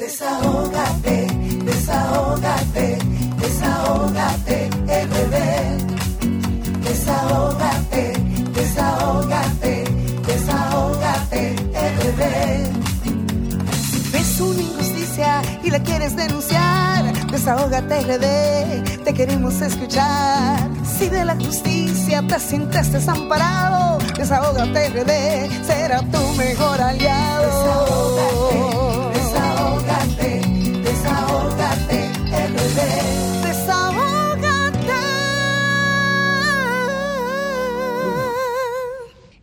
Desahógate, desahógate, desahógate, RD. Desahógate, desahógate, desahógate, RD. Ves una injusticia y la quieres denunciar. Desahógate RD, te queremos escuchar. Si de la justicia te sientes desamparado, desahógate RD, será tu mejor aliado. Desahógate,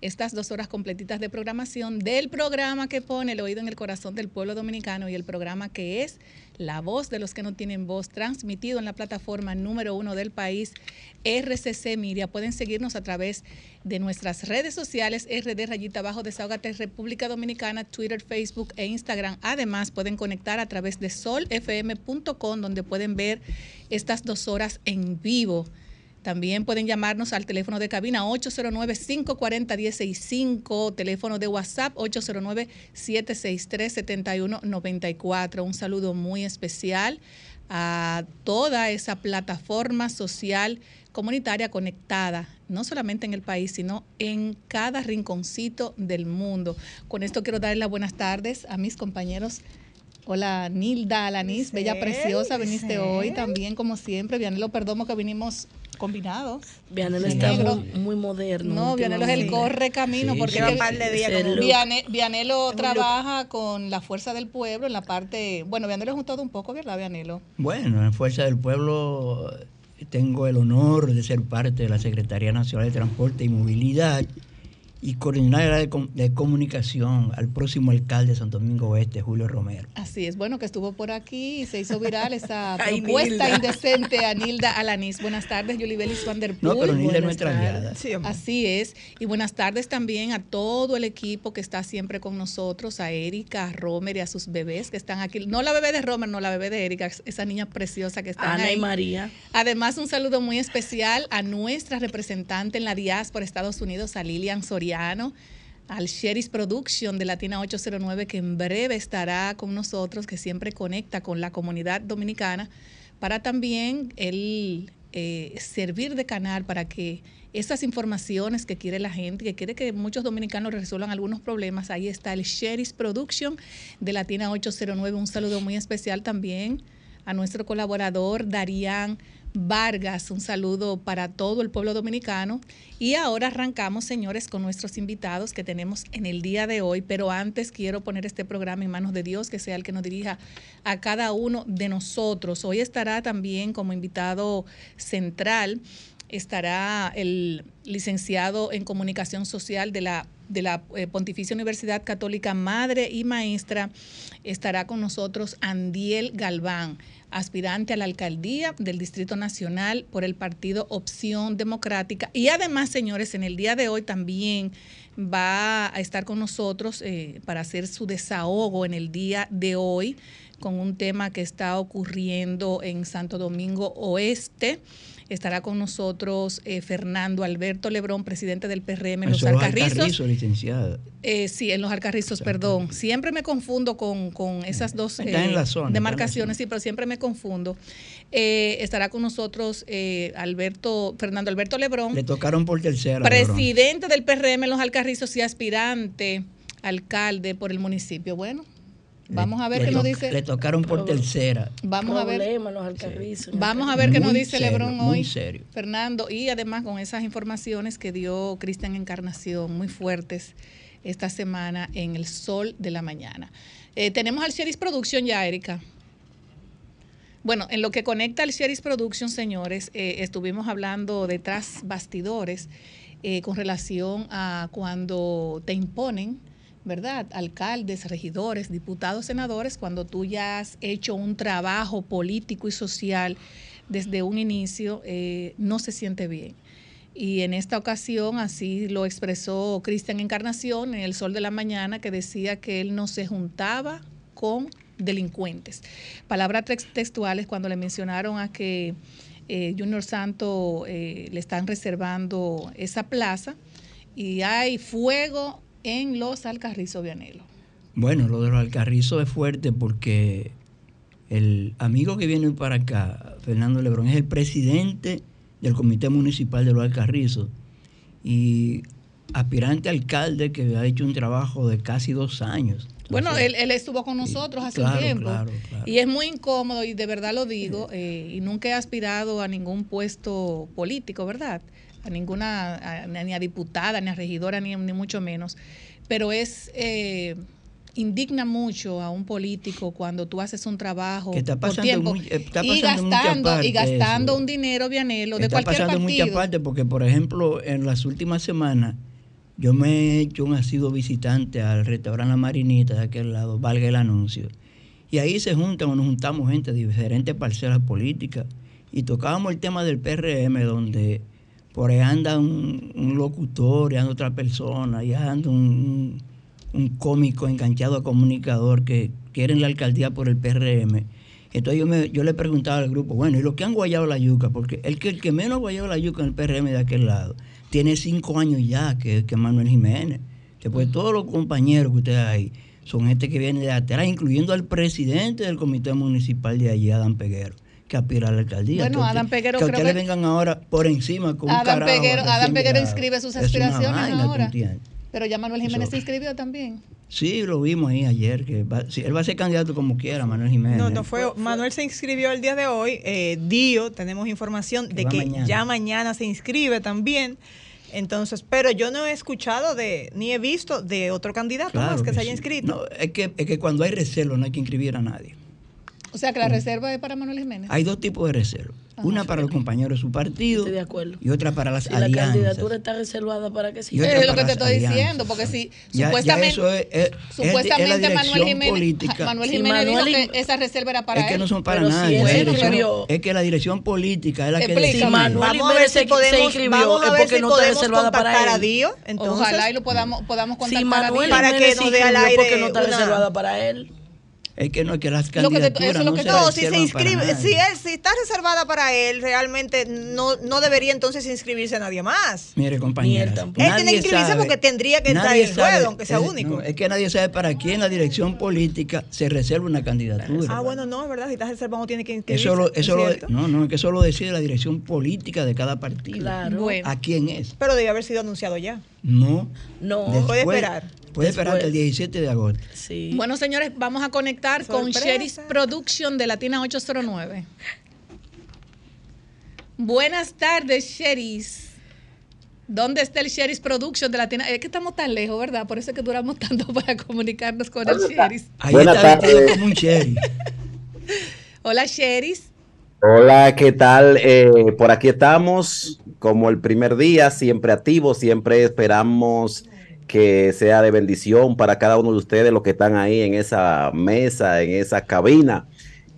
estas dos horas completitas de programación del programa que pone el oído en el corazón del pueblo dominicano y el programa que es La Voz de los que no tienen voz, transmitido en la plataforma número uno del país, RCC Miria. Pueden seguirnos a través de nuestras redes sociales, RD Rayita Abajo, Desahogate República Dominicana, Twitter, Facebook e Instagram. Además, pueden conectar a través de solfm.com, donde pueden ver estas dos horas en vivo también pueden llamarnos al teléfono de cabina 809-540-165, teléfono de WhatsApp 809-763-7194. Un saludo muy especial a toda esa plataforma social comunitaria conectada, no solamente en el país, sino en cada rinconcito del mundo. Con esto quiero darle las buenas tardes a mis compañeros Hola, Nilda Alanis, bella preciosa, viniste hoy también, como siempre. Vianelo Perdomo, que vinimos combinados. Vianelo está muy, moderno. No, Vianelo es el corre camino, porque Vianelo trabaja con la fuerza del pueblo en la parte. Bueno, Vianelo es un todo un poco, ¿verdad, Vianelo? Bueno, en Fuerza del Pueblo tengo el honor de ser parte de la Secretaría Nacional de Transporte y Movilidad y coordinadora de, de, comunicación al próximo alcalde de Santo Domingo Oeste, Julio Romero. Así es, bueno, que estuvo por aquí y se hizo viral esa propuesta indecente a Nilda Alanis. Buenas tardes, Yulibelis Van der No, pero Nilda es nuestra aliada. Así es. Y buenas tardes también a todo el equipo que está siempre con nosotros, a Erika, a Romer y a sus bebés que están aquí. No la bebé de Romer, no la bebé de Erika, esa niña preciosa que está Ana ahí. y María. Además, un saludo muy especial a nuestra representante en la diáspora Estados Unidos, a Lilian Soria al Sheris Production de Latina 809, que en breve estará con nosotros, que siempre conecta con la comunidad dominicana, para también el eh, servir de canal para que esas informaciones que quiere la gente, que quiere que muchos dominicanos resuelvan algunos problemas, ahí está el Sheris Production de Latina 809. Un saludo muy especial también a nuestro colaborador Darían Vargas. Un saludo para todo el pueblo dominicano. Y ahora arrancamos, señores, con nuestros invitados que tenemos en el día de hoy. Pero antes quiero poner este programa en manos de Dios, que sea el que nos dirija a cada uno de nosotros. Hoy estará también como invitado central estará el licenciado en comunicación social de la, de la eh, Pontificia Universidad Católica Madre y Maestra. Estará con nosotros Andiel Galván aspirante a la alcaldía del Distrito Nacional por el partido Opción Democrática. Y además, señores, en el día de hoy también va a estar con nosotros eh, para hacer su desahogo en el día de hoy con un tema que está ocurriendo en Santo Domingo Oeste. Estará con nosotros eh, Fernando Alberto Lebrón, presidente del PRM en los Alcarrizos. licenciada. Eh, sí, en los Alcarrizos, perdón. Siempre me confundo con, con esas dos la zona, demarcaciones, sí, pero siempre me confundo. Eh, estará con nosotros eh, Alberto, Fernando Alberto Lebrón. Le tocaron por tercera. Presidente del PRM en los Alcarrizos y aspirante alcalde por el municipio. Bueno, Vamos a ver qué nos dice. Le tocaron por tercera. Vamos a ver. Sí. Vamos a ver qué nos dice serio, Lebrón muy hoy. serio. Fernando, y además con esas informaciones que dio Cristian Encarnación, muy fuertes esta semana en el sol de la mañana. Eh, tenemos al Sheris Production ya, Erika. Bueno, en lo que conecta al Sheris Production, señores, eh, estuvimos hablando detrás bastidores eh, con relación a cuando te imponen ¿verdad? Alcaldes, regidores, diputados, senadores, cuando tú ya has hecho un trabajo político y social desde un inicio, eh, no se siente bien. Y en esta ocasión así lo expresó Cristian Encarnación en El Sol de la Mañana, que decía que él no se juntaba con delincuentes. Palabras tex- textuales cuando le mencionaron a que eh, Junior Santo eh, le están reservando esa plaza y hay fuego en los Alcarrizos Vianelo. Bueno, lo de los Alcarrizos es fuerte porque el amigo que viene para acá, Fernando Lebrón, es el presidente del Comité Municipal de los Alcarrizos y aspirante alcalde que ha hecho un trabajo de casi dos años. Bueno, él, él estuvo con nosotros hace claro, un tiempo claro, claro. y es muy incómodo y de verdad lo digo eh, y nunca he aspirado a ningún puesto político, ¿verdad? A ninguna, a- ni a diputada, ni a regidora, ni, ni mucho menos. Pero es eh, indigna mucho a un político cuando tú haces un trabajo Que está por pasando tiempo muy- está y gastando y gastando eso. un dinero vianelo de Está cualquier pasando en partido. muchas partes porque, por ejemplo, en las últimas semanas yo me he hecho un asiduo visitante al restaurante La Marinita de aquel lado, valga el anuncio. Y ahí se juntan o nos juntamos gente de diferentes parcelas políticas y tocábamos el tema del PRM donde por ahí anda un, locutor y anda otra persona y anda un, un cómico enganchado a comunicador que quieren la alcaldía por el PRM. Entonces yo, me, yo le preguntaba al grupo, bueno, ¿y los que han guayado la yuca? Porque el que, el que menos guayado la yuca en el PRM de aquel lado tiene cinco años ya, que, que Manuel Jiménez. Después todos los compañeros que ustedes hay son gente que viene de atrás, incluyendo al presidente del comité municipal de allí, Adán Peguero, que aspira a la alcaldía. Bueno, Adán usted- Peguero que creo ustedes que- vengan ahora por encima con un Adán carajo Peguero- Adán Peguero inscribe sus aspiraciones vaina, ¿tú ahora. Pero ya Manuel Jiménez Eso. se inscribió también. Sí, lo vimos ahí ayer, que va- sí, él va a ser candidato como quiera, Manuel Jiménez. No, no fue. Manuel se inscribió el día de hoy. Eh, Dio, tenemos información de que mañana. ya mañana se inscribe también. Entonces, pero yo no he escuchado de, ni he visto de otro candidato Claro más que, que se haya sí. inscrito. No, es que, es que cuando hay reserva no hay que inscribir a nadie. O sea que la reserva es para Manuel Jiménez. Hay dos tipos de reserva. Una para los compañeros de su partido Estoy de acuerdo. y otra para las Si la alianzas. candidatura está reservada para que sí. Es lo que te estoy diciendo, porque si Ya- ya supuestamente, eso es- es- es- supuestamente es la Manuel Jiménez, política. Manuel Si Jiménez Manuel dijo que esa reserva era para es que él. no son para Pero si él la es que la dirección política es la que Explica, decide. Si Manuel Vamos a Jiménez ver se, si podemos, se inscribió, a es porque si no está reservada para a él. Entonces, Ojalá y lo podamos, podamos contactar Si a Manuel Dio. Para que se nos dé al inscribió, aire porque no está una- reservada para él. Es que no es que las Lo que te- eso candidaturas es lo no que se si se inscribe, si él si está reservada para él, realmente no, no debería entonces inscribirse nadie más. Mire, compañeras. tampoco. Él tiene que inscribirse porque tendría que entrar nadie en el ruedo, sabe- aunque sea es- único. no, es que nadie sabe para quién la dirección política se reserva una candidatura. Ah, bueno, no, es verdad, si está reservado no tiene que inscribirse. Eso lo, eso lo- ¿cierto? no, no, es que eso lo decide la dirección política de cada partido. Claro. Bueno. ¿A quién es? Pero debe haber sido anunciado ya. No. No. Puede esperar. Puede esperar hasta el Después. 17 de agosto. Sí. Bueno, señores, vamos a conectar con Sorpresa. Sheris Production de Latina 809. Buenas tardes, Sheris. ¿Dónde está el Sheris Production de Latina? Es que estamos tan lejos, ¿verdad? Por eso es que duramos tanto para comunicarnos con el Sheris. Ahí Buenas está como un. Hola, Sheris. Hola, ¿qué tal? Eh, por aquí estamos, como el primer día, siempre activos, siempre esperamos que sea de bendición para cada uno de ustedes, los que están ahí en esa mesa, en esa cabina,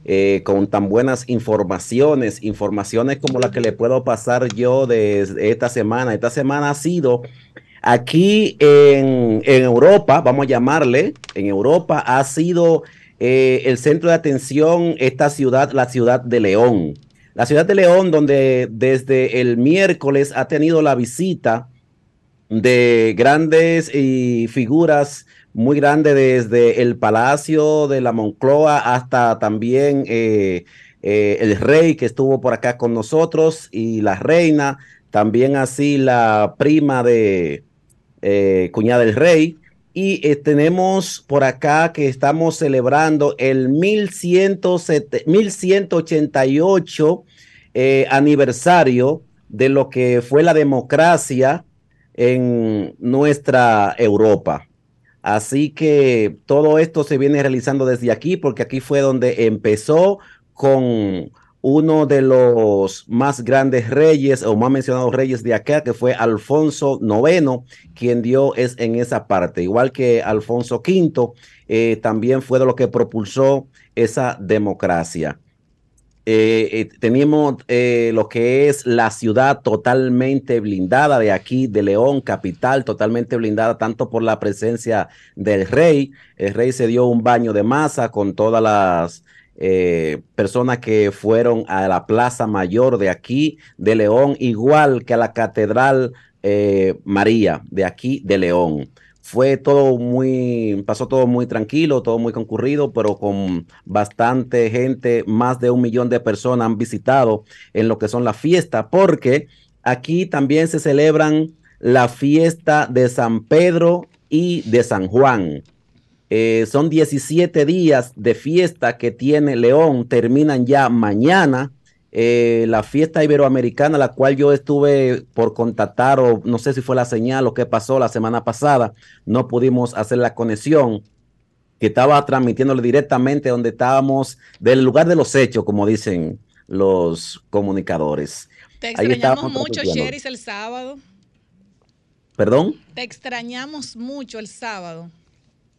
eh, con tan buenas informaciones, informaciones como la que le puedo pasar yo de esta semana. Esta semana ha sido aquí en, en Europa, vamos a llamarle, en Europa ha sido eh, el centro de atención esta ciudad, la ciudad de León. La ciudad de León, donde desde el miércoles ha tenido la visita de grandes y figuras muy grandes desde el Palacio de la Moncloa hasta también eh, eh, el rey que estuvo por acá con nosotros y la reina, también así la prima de eh, cuñada del rey. Y tenemos por acá que estamos celebrando el 1107 1188 eh, aniversario de lo que fue la democracia en nuestra Europa. Así que todo esto se viene realizando desde aquí, porque aquí fue donde empezó con uno de los más grandes reyes o más mencionados reyes de acá, que fue Alfonso IX, quien dio es en esa parte, igual que Alfonso V, eh, también fue de lo que propulsó esa democracia. Eh, eh, teníamos eh, lo que es la ciudad totalmente blindada de aquí, de León, capital, totalmente blindada tanto por la presencia del rey. El rey se dio un baño de masa con todas las eh, personas que fueron a la Plaza Mayor de aquí, de León, igual que a la Catedral eh, María de aquí, de León. Fue todo muy, pasó todo muy tranquilo, todo muy concurrido, pero con bastante gente, más de un millón de personas han visitado en lo que son las fiestas, porque aquí también se celebran la fiesta de San Pedro y de San Juan. Eh, son 17 días de fiesta que tiene León, terminan ya mañana. Eh, la fiesta iberoamericana, la cual yo estuve por contactar, o no sé si fue la señal o qué pasó la semana pasada, no pudimos hacer la conexión, que estaba transmitiéndole directamente donde estábamos, del lugar de los hechos, como dicen los comunicadores. Te extrañamos mucho. Sheris, el sábado. ¿Perdón? Te extrañamos mucho el sábado.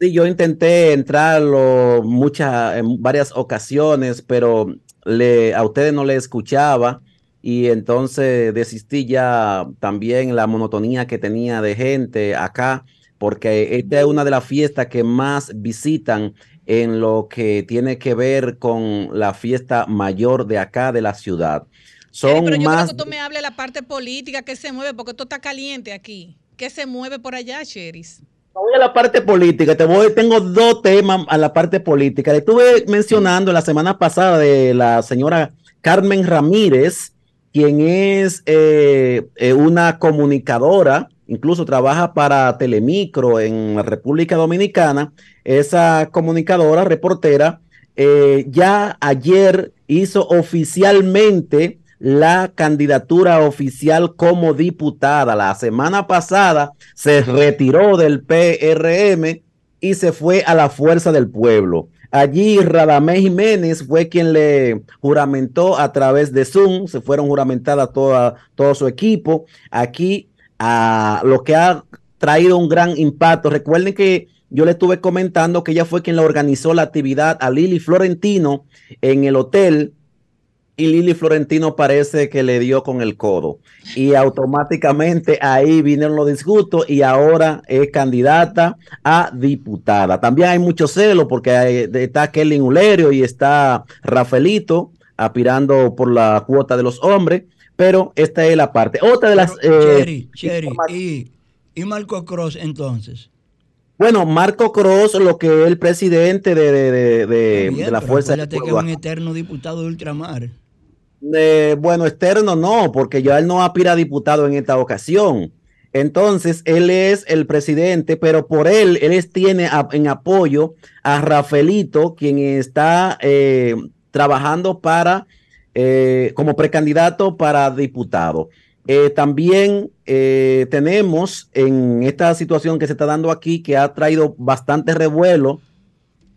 Sí, yo intenté entrarlo muchas, en varias ocasiones, pero le, a ustedes no le escuchaba y entonces desistí ya también la monotonía que tenía de gente acá, porque esta es una de las fiestas que más visitan en lo que tiene que ver con la fiesta mayor de acá de la ciudad. Son pero yo más creo que tú me hables de la parte política que se mueve, porque esto está caliente aquí. ¿Qué se mueve por allá, Sheris? Voy a la parte política, te voy, tengo dos temas a la parte política. Le estuve mencionando la semana pasada de la señora Carmen Ramírez, quien es eh, eh, una comunicadora, incluso trabaja para Telemicro en la República Dominicana. Esa comunicadora, reportera, eh, ya ayer hizo oficialmente la candidatura oficial como diputada. La semana pasada se retiró del PRM y se fue a la fuerza del pueblo. Allí Radamés Jiménez fue quien le juramentó a través de Zoom, se fueron juramentadas toda, todo su equipo. Aquí a lo que ha traído un gran impacto. Recuerden que yo le estuve comentando que ella fue quien le organizó la actividad a Lili Florentino en el hotel y Lili Florentino parece que le dio con el codo. Y automáticamente ahí vinieron los disgustos y ahora es candidata a diputada. También hay mucho celo porque hay- está Kelly Ulerio y está Rafaelito aspirando por la cuota de los hombres, pero esta es la parte. Otra de las... Pero, eh, Cherry, Cherry, informa- y, y Marco Cross entonces. bueno, Marco Cross, lo que es el presidente de, de- de- de- Está bien, de la Fuerza acuérdate que es un eterno diputado de ultramar. Bueno, externo no, porque ya él no aspira a diputado en esta ocasión. Entonces, él es el presidente, pero por él, él tiene en apoyo a Rafaelito, quien está eh, trabajando para, eh, como precandidato para diputado. Eh, también eh, tenemos en esta situación que se está dando aquí, que ha traído bastante revuelo,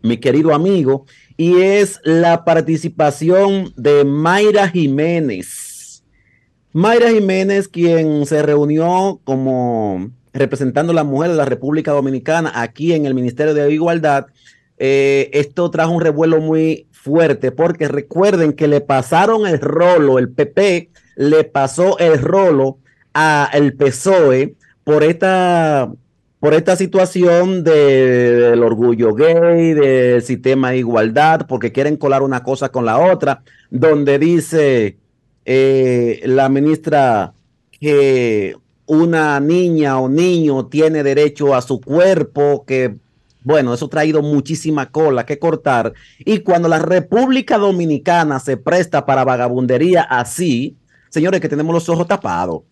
mi querido amigo, y es la participación de Mayra Jiménez. Mayra Jiménez, quien se reunió como representando a la mujer de la República Dominicana aquí en el Ministerio de Igualdad, eh, esto trajo un revuelo muy fuerte porque recuerden que le pasaron el rolo, el PP le pasó el rolo a el PSOE por esta por esta situación de- del orgullo gay, del sistema de igualdad, porque quieren colar una cosa con la otra, donde dice eh, la ministra que una niña o niño tiene derecho a su cuerpo, que bueno, eso ha traído muchísima cola que cortar. Y cuando la República Dominicana se presta para vagabundería así, señores, que tenemos los ojos tapados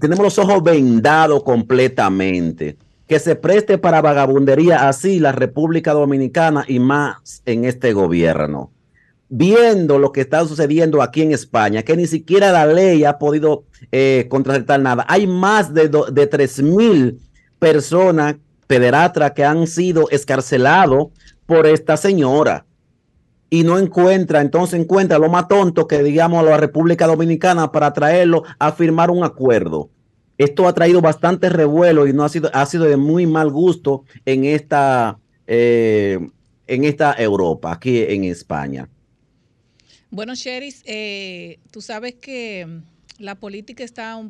tenemos los ojos vendados completamente. Que se preste para vagabundería así la República Dominicana y más en este gobierno. Viendo lo que está sucediendo aquí en España, que ni siquiera la ley ha podido eh, contrarrestar nada. Hay más de, do- de 3 mil personas pederatras que han sido escarcelados por esta señora y no encuentra, entonces encuentra lo más tonto que digamos a la República Dominicana para traerlo a firmar un acuerdo. Esto ha traído bastante revuelo y no ha sido, ha sido de muy mal gusto en esta, eh, en esta Europa, aquí en España. Bueno, Sheris, eh, tú sabes que mm, la política está,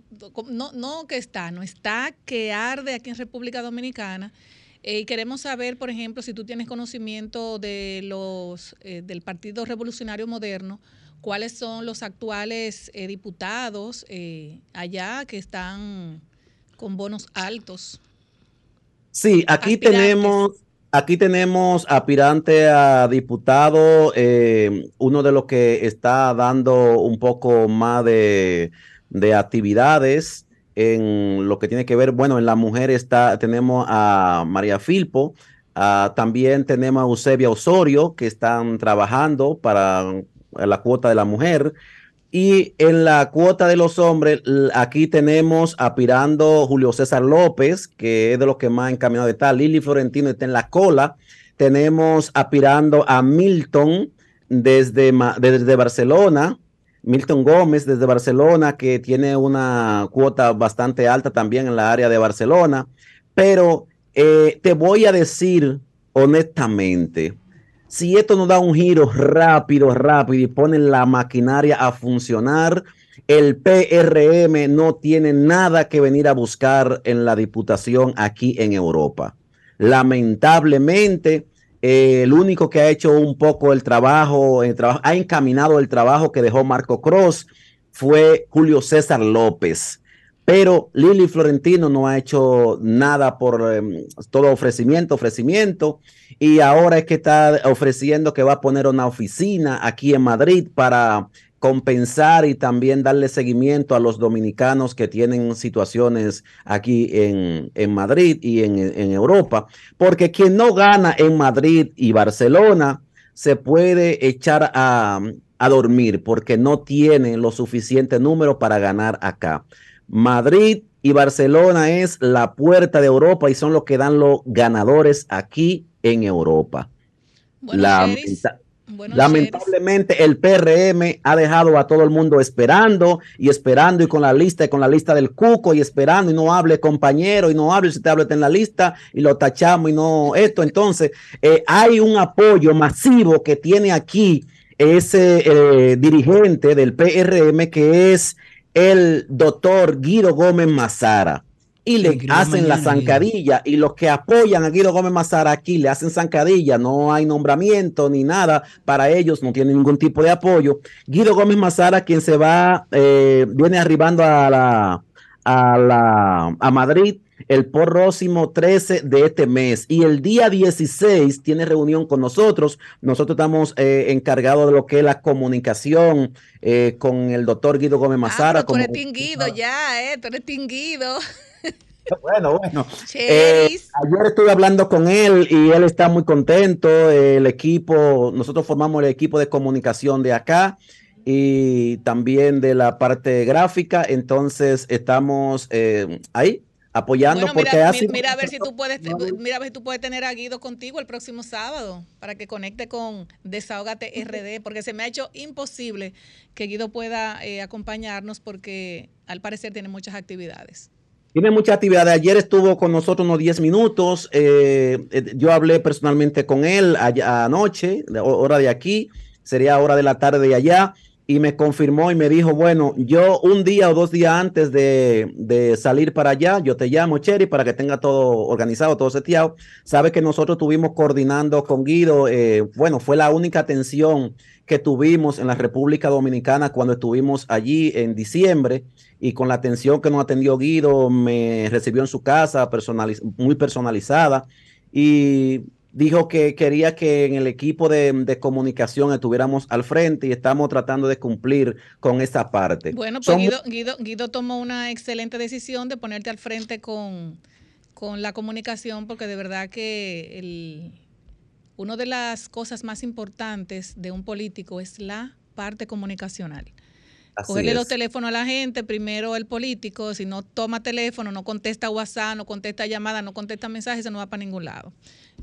no, no que está, no está que arde aquí en República Dominicana. Eh, y queremos saber, por ejemplo, si tú tienes conocimiento de los eh, del Partido Revolucionario Moderno, cuáles son los actuales eh, diputados allá que están con bonos altos. Sí, aquí Aspirantes. tenemos, aquí tenemos aspirante a diputado, eh, uno de los que está dando un poco más de, de actividades en lo que tiene que ver, bueno, en la mujer está, tenemos a María Filpo, ah, también tenemos a Eusebia Osorio, que están trabajando para la cuota de la mujer. Y en la cuota de los hombres, aquí tenemos aspirando Julio César López, que es de los que más encaminado está. Lili Florentino está en la cola. Tenemos aspirando a Milton desde, desde Barcelona. Milton Gómez desde Barcelona, que tiene una cuota bastante alta también en la área de Barcelona. Pero eh, te voy a decir honestamente, si esto no da un giro rápido, rápido y ponen la maquinaria a funcionar, el PRM no tiene nada que venir a buscar en la diputación aquí en Europa. Lamentablemente, eh, el único que ha hecho un poco el trabajo, el trabajo, ha encaminado el trabajo que dejó Marco Cross fue Julio César López. Pero Lili Florentino no ha hecho nada por eh, todo ofrecimiento, ofrecimiento y ahora es que está ofreciendo que va a poner una oficina aquí en Madrid para compensar y también darle seguimiento a los dominicanos que tienen situaciones aquí en, en Madrid y en, en Europa, porque quien no gana en Madrid y Barcelona se puede echar a, a dormir porque no tiene lo suficiente número para ganar acá. Madrid y Barcelona es la puerta de Europa y son los que dan los ganadores aquí en Europa. Bueno, Lamenta- Lamentablemente el PRM ha dejado a todo el mundo esperando y esperando y con la lista y con la lista del cuco y esperando y no hable compañero y no hable si te habla en la lista y lo tachamos y no esto. Entonces eh, hay un apoyo masivo que tiene aquí ese eh, dirigente del PRM que es el doctor Guido Gómez Mazara. Y le hacen la zancadilla y los que apoyan a Guido Gómez Mazara aquí le hacen zancadilla, no hay nombramiento ni nada para ellos, no tienen ningún tipo de apoyo. Guido Gómez Mazara, quien se va, eh, viene arribando a la, a la a Madrid el próximo 13 de este mes y el día 16 tiene reunión con nosotros. Nosotros estamos eh, encargados de lo que es la comunicación eh, con el doctor Guido Gómez Ah, Mazara. pero tú eres tinguido ya, ¿eh? Tú eres tinguido. Bueno, bueno. Eh, ayer estuve hablando con él y él está muy contento. El equipo, nosotros formamos el equipo de comunicación de acá y también de la parte gráfica. Entonces estamos eh, ahí apoyando Bueno, porque mira, a ver si tú puedes, mira a ver si tú puedes tener a Guido contigo el próximo sábado para que conecte con Desahógate RD, porque se me ha hecho imposible que Guido pueda eh, acompañarnos porque al parecer tiene muchas actividades. Tiene mucha actividad. Ayer estuvo con nosotros unos 10 minutos. eh, eh, yo hablé personalmente con él allá- anoche, hora de aquí, sería hora de la tarde de allá, y me confirmó y me dijo, bueno, yo un día o dos días antes de, de salir para allá, yo te llamo, Cherry, para que tenga todo organizado, todo seteado. Sabe que nosotros estuvimos coordinando con Guido, eh, bueno, fue la única atención que tuvimos en la República Dominicana cuando estuvimos allí en diciembre y con la atención que nos atendió Guido, me recibió en su casa muy personalizada y dijo que quería que en el equipo de, de comunicación estuviéramos al frente y estamos tratando de cumplir con esa parte. Bueno, pues Son Guido, Guido, Guido tomó una excelente decisión de ponerte al frente con, con la comunicación, porque de verdad que el, una de las cosas más importantes de un político es la parte comunicacional. Así Cogerle los teléfonos a la gente, primero el político, si no toma teléfono, no contesta WhatsApp, no contesta llamada, no contesta mensajes, eso no va para ningún lado.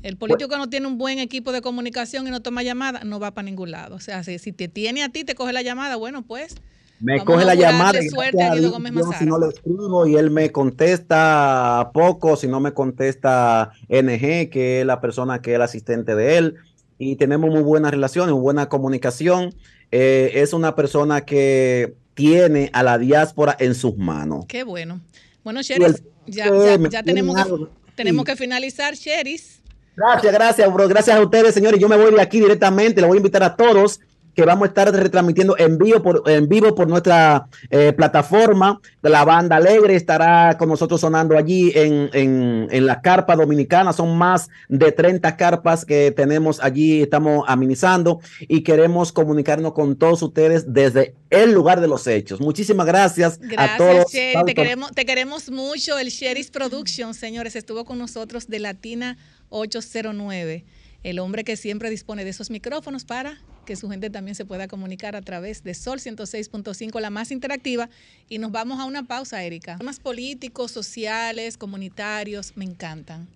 El político que no tiene un buen equipo de comunicación y no toma llamada, no va para ningún lado. O sea, si, si te tiene a ti, te coge la llamada, bueno, pues Me Vamos coge a la llamada y suerte gracias a a Guido Dios, Gómez yo Mazara. si no le escribo y él me contesta poco, si no me contesta NG, que es la persona que es el asistente de él, y tenemos muy buenas relaciones, muy buena comunicación. Eh, es una persona que tiene a la diáspora en sus manos. qué bueno. Bueno, Sheris, ya, ya, tenemos, que, tenemos que finalizar, Sheris. Gracias, gracias, bro. Gracias a ustedes, señores. Yo me voy de aquí directamente. Le voy a invitar a todos que vamos a estar retransmitiendo en vivo por, en vivo por nuestra eh, plataforma. La banda alegre estará con nosotros sonando allí en, en, en la carpa dominicana. Son más de 30 carpas que tenemos allí, estamos amenizando y queremos comunicarnos con todos ustedes desde el lugar de los hechos. Muchísimas gracias, a todos. Gracias. Te queremos, te queremos mucho. El Sherry's Production, señores, estuvo con nosotros de Latina 809. El hombre que siempre dispone de esos micrófonos para que su gente también se pueda comunicar a través de Sol 106.5, la más interactiva. Y nos vamos a una pausa, Erika. Temas políticos, sociales, comunitarios, me encantan.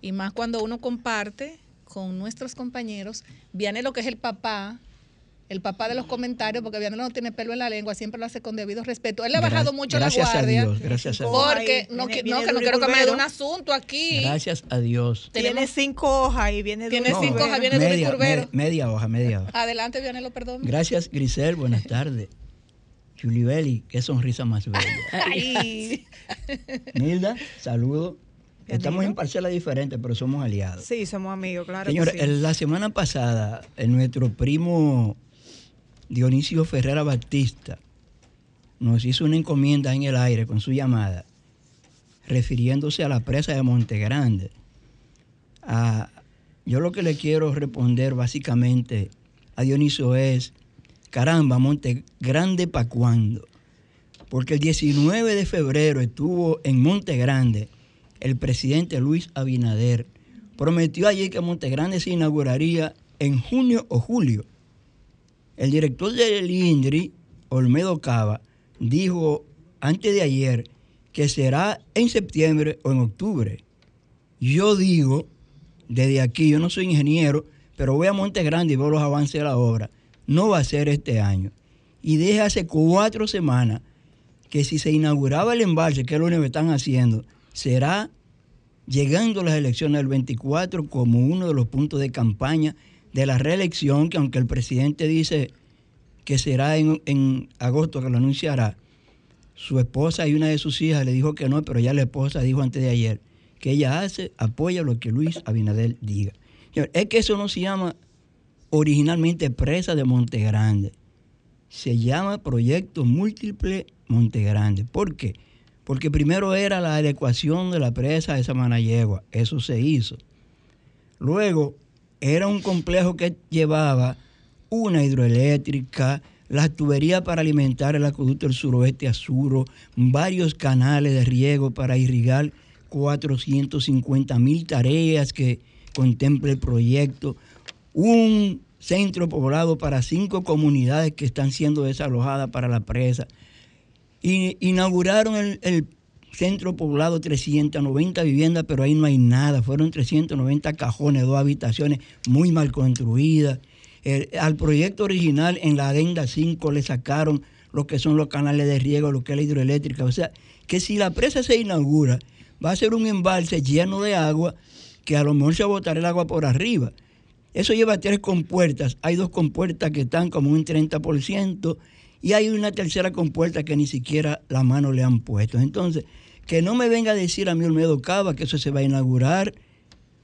Y más cuando uno comparte con nuestros compañeros, viene lo que es el papá, el papá de los comentarios, porque Vianelo no tiene pelo en la lengua, siempre lo hace con debido respeto. Él le ha bajado mucho la gracias a guardia. Dios, gracias a Dios. Porque Ay, no, viene- no, viene que no quiero que me dé un asunto aquí. Gracias a Dios. Tiene cinco hojas y viene Tiene cinco hojas, viene Duri media, Curbero. me- media hoja, media hoja. Adelante, Vianelo, perdón. Gracias, Grisel. Buenas tardes. Julibeli, qué sonrisa más bella. Ay. Nilda, saludo. Estamos en parcelas diferentes, pero somos aliados. Sí, somos amigos, claro. que Señores, sí. la semana pasada, el nuestro primo Dionisio Ferrera Batista nos hizo una encomienda en el aire con su llamada, refiriéndose a la presa de Monte Grande. Ah, yo lo que le quiero responder básicamente a Dionisio es, caramba, Monte Grande para cuándo? Porque el 19 de febrero estuvo en Monte Grande el presidente Luis Abinader. Prometió allí que Monte Grande se inauguraría en junio o julio. El director del INDRI, Olmedo Cava, dijo antes de ayer que será en septiembre o en octubre. Yo digo, desde aquí, yo no soy ingeniero, pero voy a Monte Grande y veo los avances de la obra. No va a ser este año. Y dije hace cuatro semanas que si se inauguraba el embalse, que es lo único que están haciendo, será llegando las elecciones del 24 como uno de los puntos de campaña de la reelección, que aunque el presidente dice que será en, en agosto que lo anunciará, su esposa y una de sus hijas le dijo que no, pero ya la esposa dijo antes de ayer que ella hace, apoya lo que Luis Abinader diga. Es que eso no se llama originalmente presa de Monte Grande. Se llama Proyecto Múltiple Monte Grande. ¿Por qué? Porque primero era la adecuación de la presa de Samanayegua. Eso se hizo. Luego era un complejo que llevaba una hidroeléctrica, las tuberías para alimentar el acueducto del suroeste a varios canales de riego para irrigar 450 mil tareas que contempla el proyecto, un centro poblado para cinco comunidades que están siendo desalojadas para la presa. Inauguraron el centro poblado 390 viviendas, pero ahí no hay nada. Fueron 390 cajones, dos habitaciones muy mal construidas. El- al proyecto original en la adenda 5 le sacaron lo que son los canales de riego, lo que es la hidroeléctrica. O sea, que si la presa se inaugura, va a ser un embalse lleno de agua que a lo mejor se va a botar el agua por arriba. Eso lleva tres compuertas. Hay dos compuertas que están como un 30% y hay una tercera compuerta que ni siquiera la mano le han puesto. Entonces, que no me venga a decir a mí Olmedo Cava que eso se va a inaugurar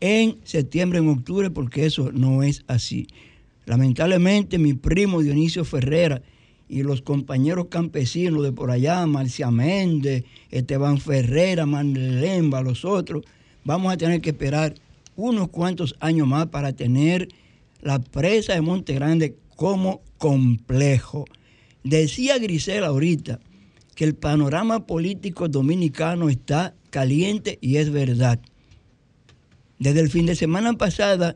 en septiembre, en octubre, porque eso no es así. Lamentablemente, mi primo Dionisio Ferrera y los compañeros campesinos de por allá, Marcia Méndez, Esteban Ferrera, Manuel Lemba, los otros, vamos a tener que esperar unos cuantos años más para tener la presa de Monte Grande como complejo. Decía Grisela ahorita que el panorama político dominicano está caliente y es verdad. Desde el fin de semana pasada,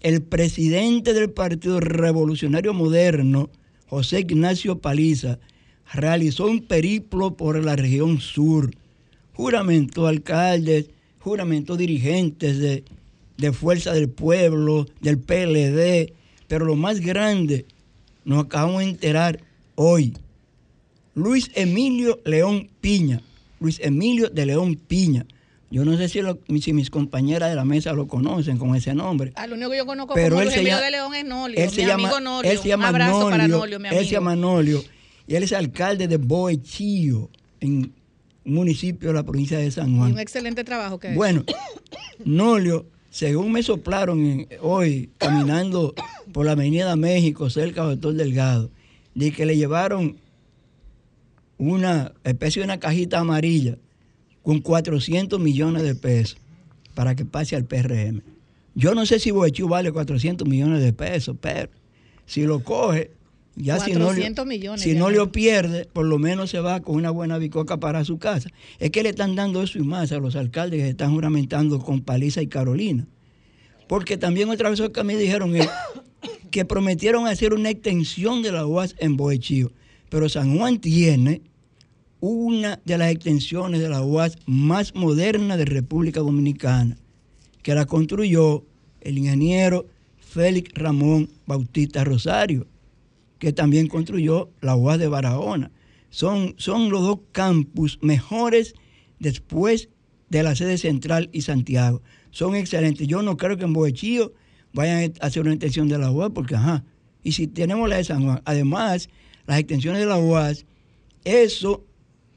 el presidente del Partido Revolucionario Moderno, José Ignacio Paliza, realizó un periplo por la región sur. Juramentó alcaldes, juramentó dirigentes de, de Fuerza del Pueblo, del PLD, pero lo más grande, nos acabamos de enterar hoy. Luis Emilio León Piña, Luis Emilio de León Piña. Yo no sé si, lo- si mis compañeras de la mesa lo conocen con ese nombre. Ah, lo único que yo conozco Pero como él Luis Emilio de León es Nolio. Él mi se llama, amigo Nolio. él se llama Un abrazo para Nolio, Nolio, mi Él amigo. se llama Nolio y él es alcalde de Boechillo, en un municipio de la provincia de San Y Juan. un excelente trabajo que. Bueno, Nolio, según me soplaron en- hoy caminando por la Avenida México, cerca del Doctor Delgado, de que le llevaron una especie de una cajita amarilla con 400 millones de pesos para que pase al PRM. Yo no sé si Boechú vale 400 millones de pesos, pero si lo coge, ya si no, 400 le, millones, si no lo pierde, por lo menos se va con una buena bicoca para su casa. Es que le están dando eso y más a los alcaldes que se están juramentando con Paliza y Carolina. Porque también otra vez que me dijeron es que prometieron hacer una extensión de la UAS en Boechío. Pero San Juan tiene una de las extensiones de la UAS más moderna de República Dominicana, que la construyó el ingeniero Félix Ramón Bautista Rosario, que también construyó la UAS de Barahona. Son, son los dos campus mejores después de la sede central y Santiago. Son excelentes. Yo no creo que en Boechío vayan a hacer una extensión de la UAS, porque ajá. Y si tenemos la de San Juan, además, las extensiones de la UAS, eso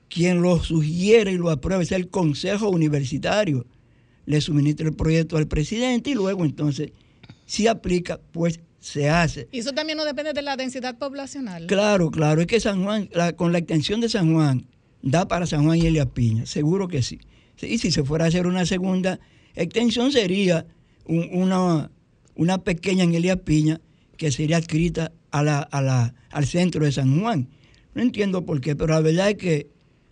quien lo sugiere y lo apruebe es el Consejo Universitario. Le suministra el proyecto al presidente y luego entonces, si aplica, pues se hace. Y eso también no depende de la densidad poblacional. Claro, claro, es que San Juan, la- con la extensión de San Juan, da para San Juan y Elia Piña, seguro que sí. Sí, Y si se fuera a hacer una segunda extensión sería un- una, una pequeña en Elia Piña que sería adscrita a la, a la, al centro de San Juan. No entiendo por qué, pero la verdad es que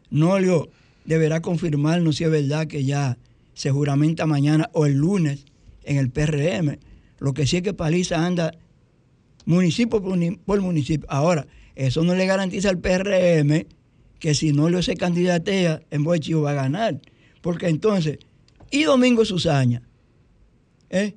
Nolio deberá confirmarnos si es verdad que ya se juramenta mañana o el lunes en el PRM. Lo que sí es que Paliza anda municipio por, ni- por municipio. Ahora, eso no le garantiza al PRM que si no le se candidatea en Boechío va a ganar. Porque entonces, y Domingo Susaña, ¿eh?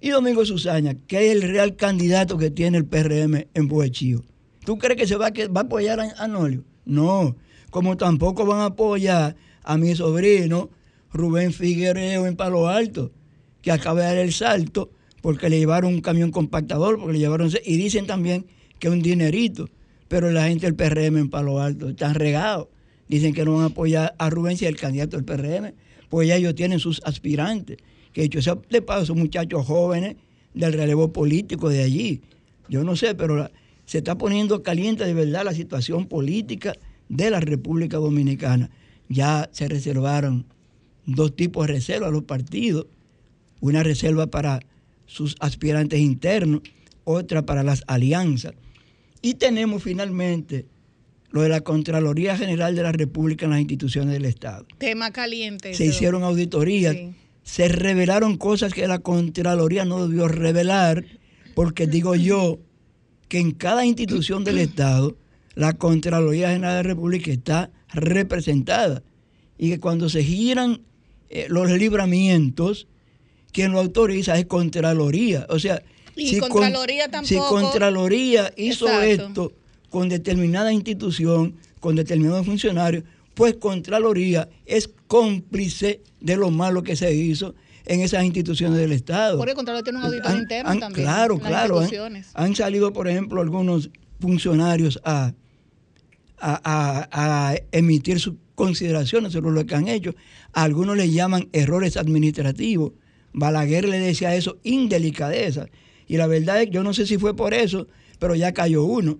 Y Domingo Susaña, que es el real candidato que tiene el PRM en Boechío. ¿Tú crees que se va, a que va a apoyar a, a Nolio? No, como tampoco van a apoyar a mi sobrino Rubén Figuereo en Palo Alto, que acaba de dar el salto porque le llevaron un camión compactador, porque le llevaron... Y dicen también que un dinerito, pero la gente del PRM en Palo Alto están regados. Dicen que no van a apoyar a Rubén si es el candidato del PRM, pues ya ellos tienen sus aspirantes, que dicho sea de paso muchachos jóvenes del relevo político de allí. Yo no sé, pero la- se está poniendo caliente de verdad la situación política de la República Dominicana. Ya se reservaron dos tipos de reservas a los partidos, una reserva para sus aspirantes internos, otra para las alianzas. Y tenemos finalmente lo de la Contraloría General de la República en las instituciones del Estado. Tema caliente. Se hicieron auditorías, Sí. Se revelaron cosas que la Contraloría no debió revelar, porque digo yo que en cada institución del Estado la Contraloría General de la República está representada y que cuando se giran eh, los libramientos, quien lo autoriza es Contraloría. O sea, Y con- Contraloría si tampoco- Contraloría hizo Exacto. esto con determinada institución, con determinados funcionarios, pues Contraloría es cómplice de lo malo que se hizo en esas instituciones del Estado. Porque el Contralor tiene un auditor interno han- también. Claro, claro. Han, salido, por ejemplo, algunos funcionarios a, a- a- a emitir sus consideraciones sobre lo que han hecho. A algunos le llaman errores administrativos. Balaguer le decía eso indelicadeza. Y la verdad es que yo no sé si fue por eso, pero ya cayó uno.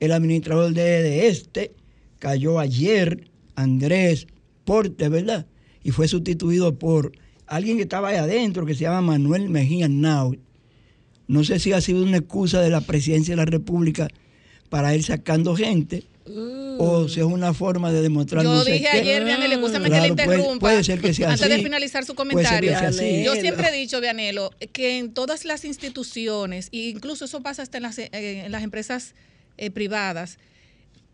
El administrador de, de este cayó ayer, Andrés Porte, ¿verdad? Y fue sustituido por alguien que estaba ahí adentro, que se llama Manuel Mejía Naut. No sé si ha sido una excusa de la presidencia de la República para ir sacando gente o si es una forma de demostrar Yo no dije ayer, Vianelo, escúchame Claro, que le interrumpa. puede ser que sea Antes de finalizar su comentario. Yo siempre he dicho, Vianelo, que en todas las instituciones, e incluso eso pasa hasta en las, eh, en las empresas eh, privadas,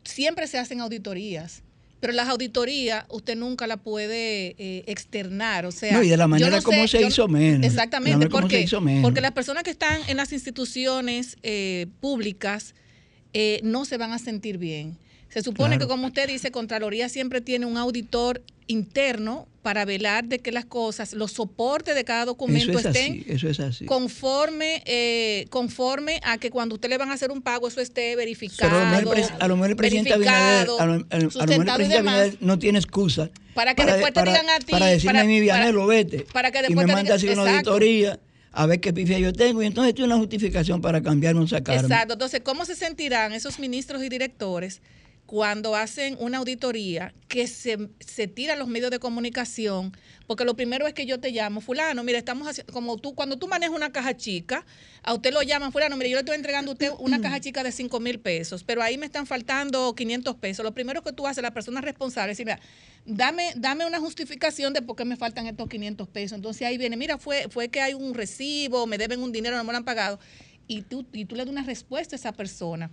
siempre se hacen auditorías. Pero las auditorías usted nunca la puede eh, externar, o sea... No, y de la manera no como sé- se yo- hizo menos. Exactamente, manera como ¿por se qué? hizo menos. Porque las personas que están en las instituciones eh, públicas eh, no se van a sentir bien. Se supone Claro. que, como usted dice, Contraloría siempre tiene un auditor interno para velar de que las cosas, los soportes de cada documento Eso es estén así, eso es así. conforme eh, conforme a que cuando usted le van a hacer un pago eso esté verificado, a lo mejor el, presidente Abinader, a lo, mejor el y presidente. Abinader no tiene excusa Para que después te digan a ti, para decirme para- a Vianelo, para- vete. para que y después me te manda a digan- hacer una auditoría a ver qué pifia yo tengo y entonces tiene una justificación para cambiarme o sacarme. Exacto. Entonces, ¿cómo se sentirán esos ministros y directores cuando hacen una auditoría que se, se tira a los medios de comunicación? Porque lo primero es que yo te llamo, fulano, mire, estamos haciendo, como tú, cuando tú manejas una caja chica, a usted lo llaman, fulano, mire, yo le estoy entregando a usted una caja chica de 5 mil pesos, pero ahí me están faltando 500 pesos. Lo primero que tú haces, la persona responsable, es decir, mira, dame, dame una justificación de por qué me faltan estos 500 pesos. Entonces ahí viene, mira, fue, fue que hay un recibo, me deben un dinero, no me lo han pagado. Y tú, y tú le das una respuesta a esa persona.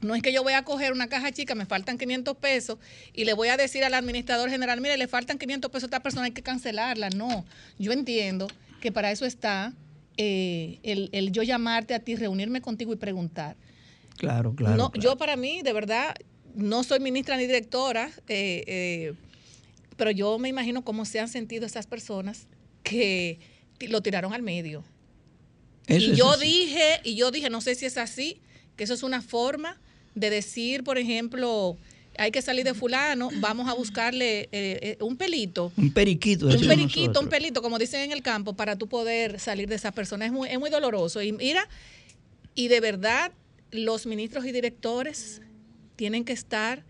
No es que yo voy a coger una caja chica, me faltan 500 pesos y le voy a decir al administrador general, mire, le faltan 500 pesos a esta persona, hay que cancelarla. No, yo entiendo que para eso está eh, el, el yo llamarte a ti, reunirme contigo y preguntar. Claro, claro. no, claro. Yo para mí, de verdad, no soy ministra ni directora, eh, eh, pero yo me imagino cómo se han sentido esas personas que lo tiraron al medio. Eso y yo dije, y yo dije, no sé si es así, que eso es una forma de decir, por ejemplo, hay que salir de fulano, vamos a buscarle eh, eh, un pelito. Un periquito. Un periquito, un pelito, como dicen en el campo, para tú poder salir de esa persona. Es muy, es muy doloroso. Y mira, y de verdad, los ministros y directores tienen que estar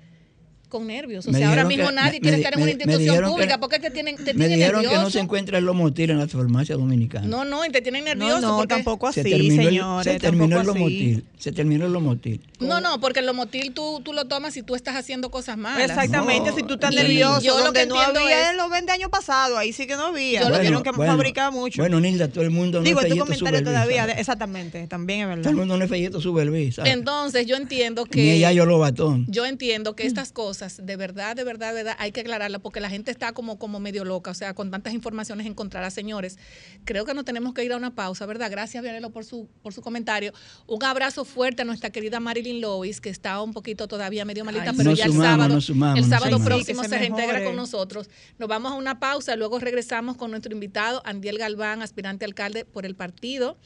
con nervios. O Me sea, ahora mismo que- nadie me- quiere estar en una me institución dijeron que- pública porque te tienen, te Me tienen dijeron que no se encuentra el lomotil en la farmacia dominicana. No, no, y te tienen No, nervioso. no, porque- tampoco se así, terminó el- señores. se terminó el lomotil. Se terminó el lomotil. No, no, porque el lomotil tú, tú lo tomas y tú estás haciendo cosas malas. Exactamente, No, si tú estás nervioso, yo lo que no entiendo había es- los 20 años pasados, ahí sí que no había, Yo lo que- que fabricar mucho. Bueno, Nilda, todo el mundo no Digo, es tu comentario todavía, exactamente, también es Todo el verdad. mundo no es fellito supervisa. Entonces, yo entiendo que. Ni ella yo lo batón. Yo entiendo que estas cosas, de verdad, de verdad, de verdad, hay que aclararlas porque la gente está como, como medio loca, o sea, con tantas informaciones encontradas, señores. Creo que nos tenemos que ir a una pausa, ¿verdad? Gracias, Vianelo, por su, por su comentario. Un abrazo fuerte a nuestra querida Marilyn Lois, que está un poquito todavía medio malita, Ay, pero ya el sábado, sumamos, el sábado próximo se se reintegra con nosotros. Nos vamos a una pausa, luego regresamos con nuestro invitado, Andiel Galván, aspirante alcalde por el partido.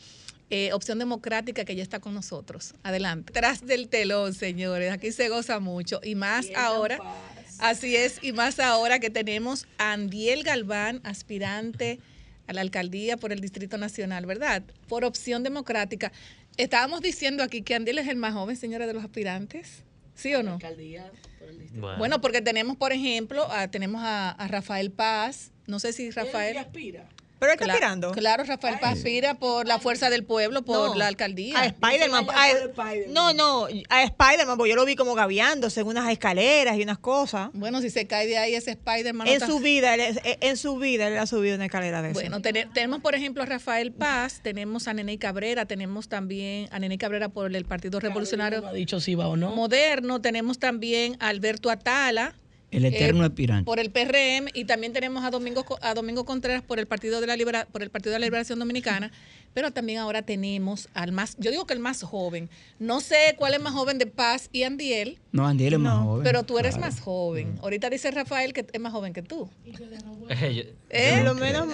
Eh, Opción Democrática que ya está con nosotros. Adelante. Tras del telón, señores. Aquí se goza mucho. Y más ahora. Así es. Y más ahora que tenemos a Andiel Galván, aspirante a la alcaldía por el Distrito Nacional, ¿verdad? Por Opción Democrática. Estábamos diciendo aquí que Andiel es el más joven, señores, de los aspirantes. ¿Sí o no? Alcaldía por el distrito. Bueno, Bueno, porque tenemos, por ejemplo, a- tenemos a, a Rafael Paz. No sé si Rafael. Él aspira. Pero él está Cla- aspirando. Claro, Rafael Paz aspira por la fuerza del pueblo, por No, la alcaldía. A Spider-Man. A- no, no, a Spider-Man, porque yo lo vi como gaviándose en unas escaleras y unas cosas. Bueno, si se cae de ahí ese Spider-Man. no En está- su vida, él, es- en su vida, él ha subido una escalera de eso. Bueno, tene- tenemos por ejemplo a Rafael Paz, tenemos a Nene Cabrera, tenemos también a Nene Cabrera por el Partido Revolucionario No ha dicho si va o no. Moderno, tenemos también a Alberto Atala El eterno eh, aspirante. por el PRM y también tenemos a Domingo a Domingo Contreras por el Partido de la Libera- por el Partido de la Liberación Dominicana, pero también ahora tenemos al más, yo digo que el más joven. No sé cuál es más joven de Paz y Andiel, No, Andiel es más joven. pero tú eres claro. más joven. Ahorita dice Rafael que es más joven que tú. yo- ¿Eh? Por lo menos.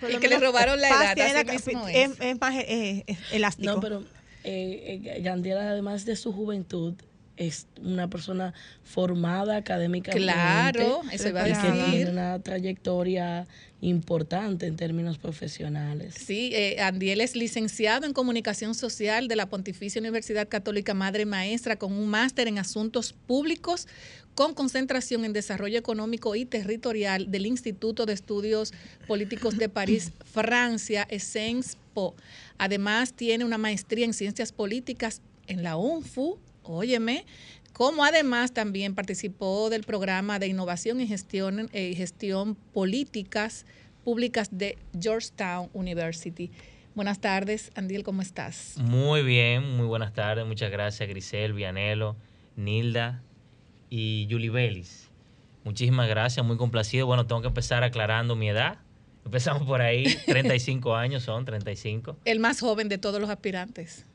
por Y que le robaron la edad, tiene así la- mismo es, es. es más eh, elástico. No, pero eh, eh, Yandiel, además de su juventud, es una persona formada académicamente. Claro, eso iba a y que tiene decir. una trayectoria importante en términos profesionales. Sí, eh, Andiel es licenciado en Comunicación Social de la Pontificia Universidad Católica Madre Maestra con un máster en Asuntos Públicos con concentración en Desarrollo Económico y Territorial del Instituto de Estudios Políticos de París, Francia, Essence Po. Además, tiene una maestría en Ciencias Políticas en la UNFU, óyeme, como además también participó del programa de innovación y gestión, eh, gestión políticas públicas de Georgetown University. Buenas tardes, Andiel, ¿cómo estás? Muy bien, muy buenas tardes. Muchas gracias, Grisel, Vianelo, Nilda y Julie Vélez. Muchísimas gracias, muy complacido. Bueno, tengo que empezar aclarando mi edad. Empezamos por ahí, 35 años son, 35. El más joven de todos los aspirantes.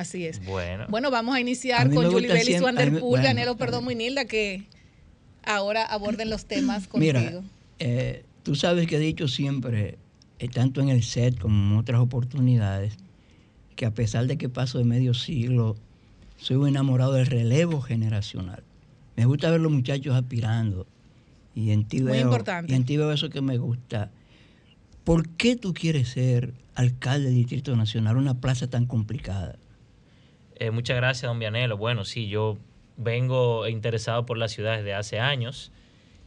Así es. Bueno, Bueno, vamos a iniciar con Julie gusta Bell y su siempre- a mí me- Underpool, bueno, perdón, mí- muy Nilda, que ahora aborden los temas contigo. Mira, eh, tú sabes que he dicho siempre, eh, tanto en el set como en otras oportunidades, que a pesar de que paso de medio siglo, soy un enamorado del relevo generacional. Me gusta ver los muchachos aspirando. Y en ti Muy veo, importante. Y en ti veo eso que me gusta. ¿Por qué tú quieres ser alcalde del Distrito Nacional, una plaza tan complicada? Eh, muchas gracias, don Vianelo. Bueno, sí, yo vengo interesado por la ciudad desde hace años,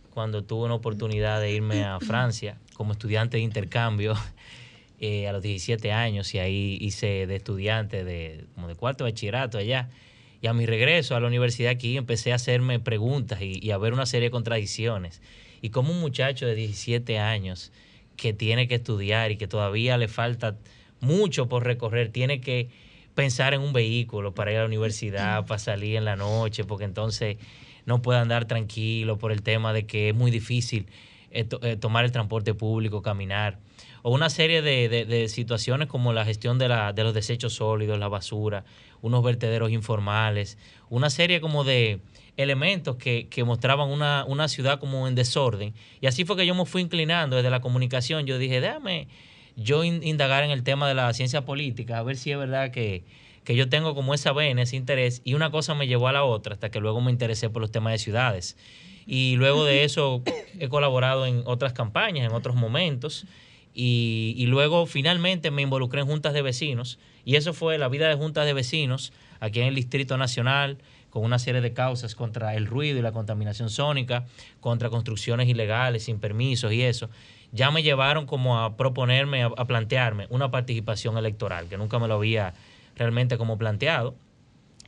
cuando tuve una oportunidad de irme a Francia como estudiante de intercambio eh, a los 17 años y ahí hice de estudiante de, como de cuarto bachillerato allá. Y a mi regreso a la universidad aquí empecé a hacerme preguntas y, y a ver una serie de contradicciones. Y como un muchacho de 17 años que tiene que estudiar y que todavía le falta mucho por recorrer, tiene que pensar en un vehículo para ir a la universidad, para salir en la noche, porque entonces no puede andar tranquilo por el tema de que es muy difícil eh, to- eh, tomar el transporte público, caminar. O una serie de, de- de situaciones como la gestión de, la, de los desechos sólidos, la basura, unos vertederos informales, una serie como de elementos que, que mostraban una, una ciudad como en desorden. Y así fue que yo me fui inclinando desde la comunicación. Yo dije, déjame yo in- indagar en el tema de la ciencia política, a ver si es verdad que, que yo tengo como esa vena, ese interés, y una cosa me llevó a la otra, hasta que luego me interesé por los temas de ciudades. Y luego de eso he colaborado en otras campañas, en otros momentos, y, y luego finalmente me involucré en juntas de vecinos, y eso fue la vida de juntas de vecinos aquí en el Distrito Nacional, con una serie de causas contra el ruido y la contaminación sónica, contra construcciones ilegales, sin permisos y eso, ya me llevaron como a proponerme, a, a plantearme una participación electoral, que nunca me lo había realmente como planteado.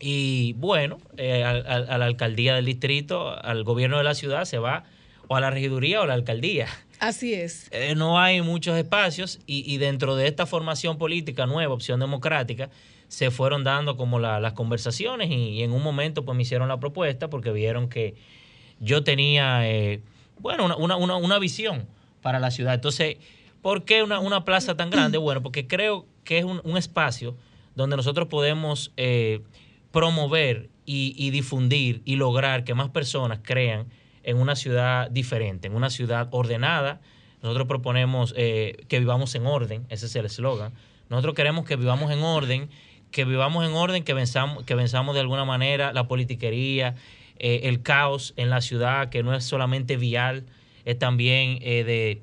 Y bueno, eh, a la alcaldía del distrito, al gobierno de la ciudad se va o a la regiduría o a la alcaldía. Así es. Eh, no hay muchos espacios y, y dentro de esta formación política nueva, opción democrática, se fueron dando como la- las conversaciones y, y en un momento pues me hicieron la propuesta porque vieron que yo tenía, eh, bueno, una, una, una, una visión para la ciudad. Entonces, ¿por qué una, una plaza tan grande? Bueno, porque creo que es un, un espacio donde nosotros podemos eh, promover y, difundir y lograr que más personas crean en una ciudad diferente, en una ciudad ordenada. Nosotros proponemos eh, que vivamos en orden, ese es el eslogan. Nosotros queremos que vivamos en orden, que vivamos en orden, que venzamos, que de alguna manera la politiquería, eh, el caos en la ciudad, que no es solamente vial, es también eh, de,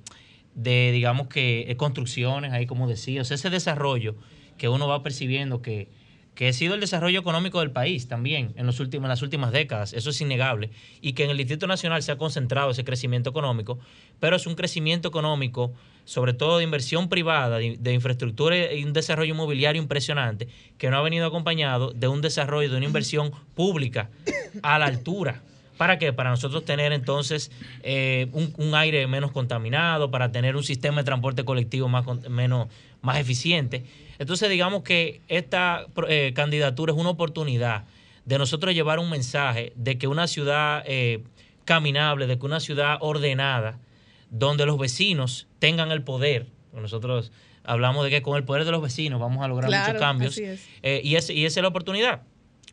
de, digamos que, eh, construcciones, ahí como decía, o sea, ese desarrollo que uno va percibiendo que, que ha sido el desarrollo económico del país también en, los últimos, en las últimas décadas, eso es innegable, y que en el Distrito Nacional se ha concentrado ese crecimiento económico, pero es un crecimiento económico, sobre todo de inversión privada, de, de infraestructura y un desarrollo inmobiliario impresionante, que no ha venido acompañado de un desarrollo, de una inversión pública a la altura. ¿Para qué? Para nosotros tener entonces eh, un, un aire menos contaminado, para tener un sistema de transporte colectivo más, menos, más eficiente. Entonces digamos que esta eh, candidatura es una oportunidad de nosotros llevar un mensaje de que una ciudad eh, caminable, de que una ciudad ordenada, donde los vecinos tengan el poder. Nosotros hablamos de que con el poder de los vecinos vamos a lograr Claro, muchos cambios. así es. Eh, y, es, y esa es la oportunidad.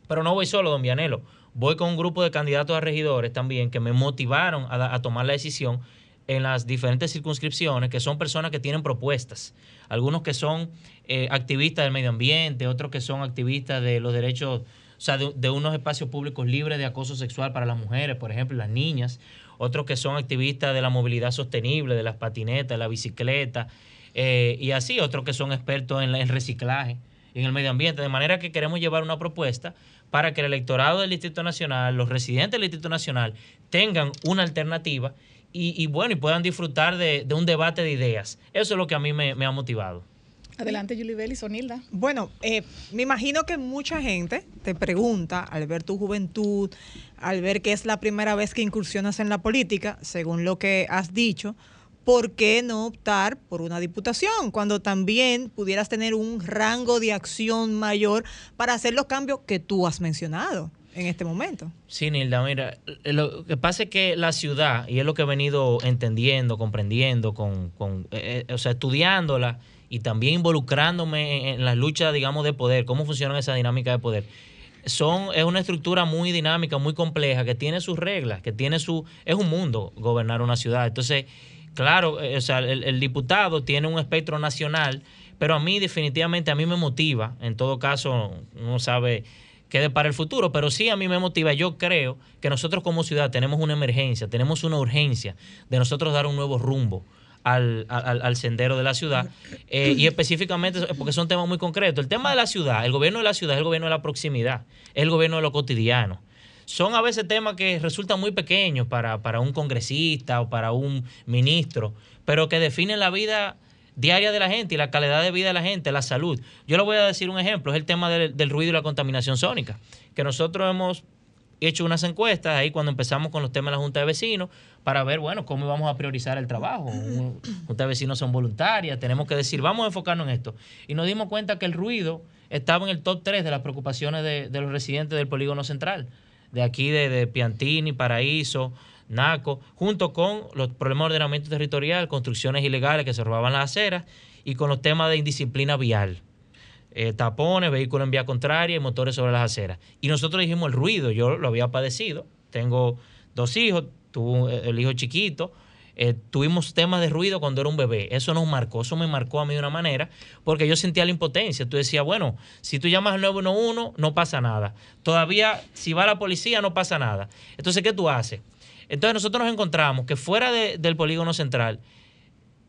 Pero no voy solo, don Vianelo. Voy con un grupo de candidatos a regidores también que me motivaron a, tomar la decisión en las diferentes circunscripciones, que son personas que tienen propuestas. Algunos que son eh, activistas del medio ambiente, otros que son activistas de los derechos, o sea, de, de unos espacios públicos libres de acoso sexual para las mujeres, por ejemplo, las niñas. Otros que son activistas de la movilidad sostenible, de las patinetas, de la bicicleta, eh, y así, otros que son expertos en en reciclaje en el medio ambiente. De manera que queremos llevar una propuesta para que el electorado del Distrito Nacional, los residentes del Distrito Nacional, tengan una alternativa y, y bueno, y puedan disfrutar de, de un debate de ideas. Eso es lo que a mí me, me ha motivado. Adelante, Julie Bellis, Sonilda. Bueno, eh, me imagino que mucha gente te pregunta, al ver tu juventud, al ver que es la primera vez que incursionas en la política, según lo que has dicho, ¿por qué no optar por una diputación cuando también pudieras tener un rango de acción mayor para hacer los cambios que tú has mencionado en este momento? Sí, Nilda, mira, lo que pasa es que la ciudad, y es lo que he venido entendiendo, comprendiendo, con, eh, eh, o sea, estudiándola y también involucrándome en, en las luchas, digamos, de poder, cómo funciona esa dinámica de poder. Son, es una estructura muy dinámica, muy compleja, que tiene sus reglas, que tiene su... Es un mundo gobernar una ciudad. Entonces, claro, eh, o sea, el, diputado tiene un espectro nacional, pero a mí definitivamente, a mí me motiva, en todo caso, uno sabe quede para el futuro, pero sí a mí me motiva. Yo creo que nosotros como ciudad tenemos una emergencia, tenemos una urgencia de nosotros dar un nuevo rumbo al, sendero de la ciudad. Eh, y específicamente, porque son temas muy concretos. El tema de la ciudad, el gobierno de la ciudad es el gobierno de la proximidad, es el gobierno de lo cotidiano. Son a veces temas que resultan muy pequeños para, para un congresista o para un ministro, pero que definen la vida diaria de la gente y la calidad de vida de la gente, la salud. Yo le voy a decir un ejemplo, es el tema del, del ruido y la contaminación sónica, que nosotros hemos hecho unas encuestas ahí cuando empezamos con los temas de la Junta de Vecinos para ver, bueno, cómo vamos a priorizar el trabajo. Un- Junta de Vecinos son voluntarias, tenemos que decir, vamos a enfocarnos en esto. Y nos dimos cuenta que el ruido estaba en el top 3 de las preocupaciones de, de los residentes del polígono central, de aquí de, de Piantini, Paraíso, Naco, junto con los problemas de ordenamiento territorial, construcciones ilegales que se robaban las aceras y con los temas de indisciplina vial eh, tapones, vehículos en vía contraria y motores sobre las aceras. Y nosotros dijimos el ruido, yo lo había padecido, tengo dos hijos, tuve el hijo chiquito, eh, tuvimos temas de ruido cuando era un bebé, eso nos marcó, eso me marcó a mí de una manera, porque yo sentía la impotencia, tú decías, bueno, si tú llamas al 911 no pasa nada, todavía si va la policía no pasa nada. Entonces, ¿qué tú haces? Entonces nosotros nos encontramos que fuera de- del polígono central,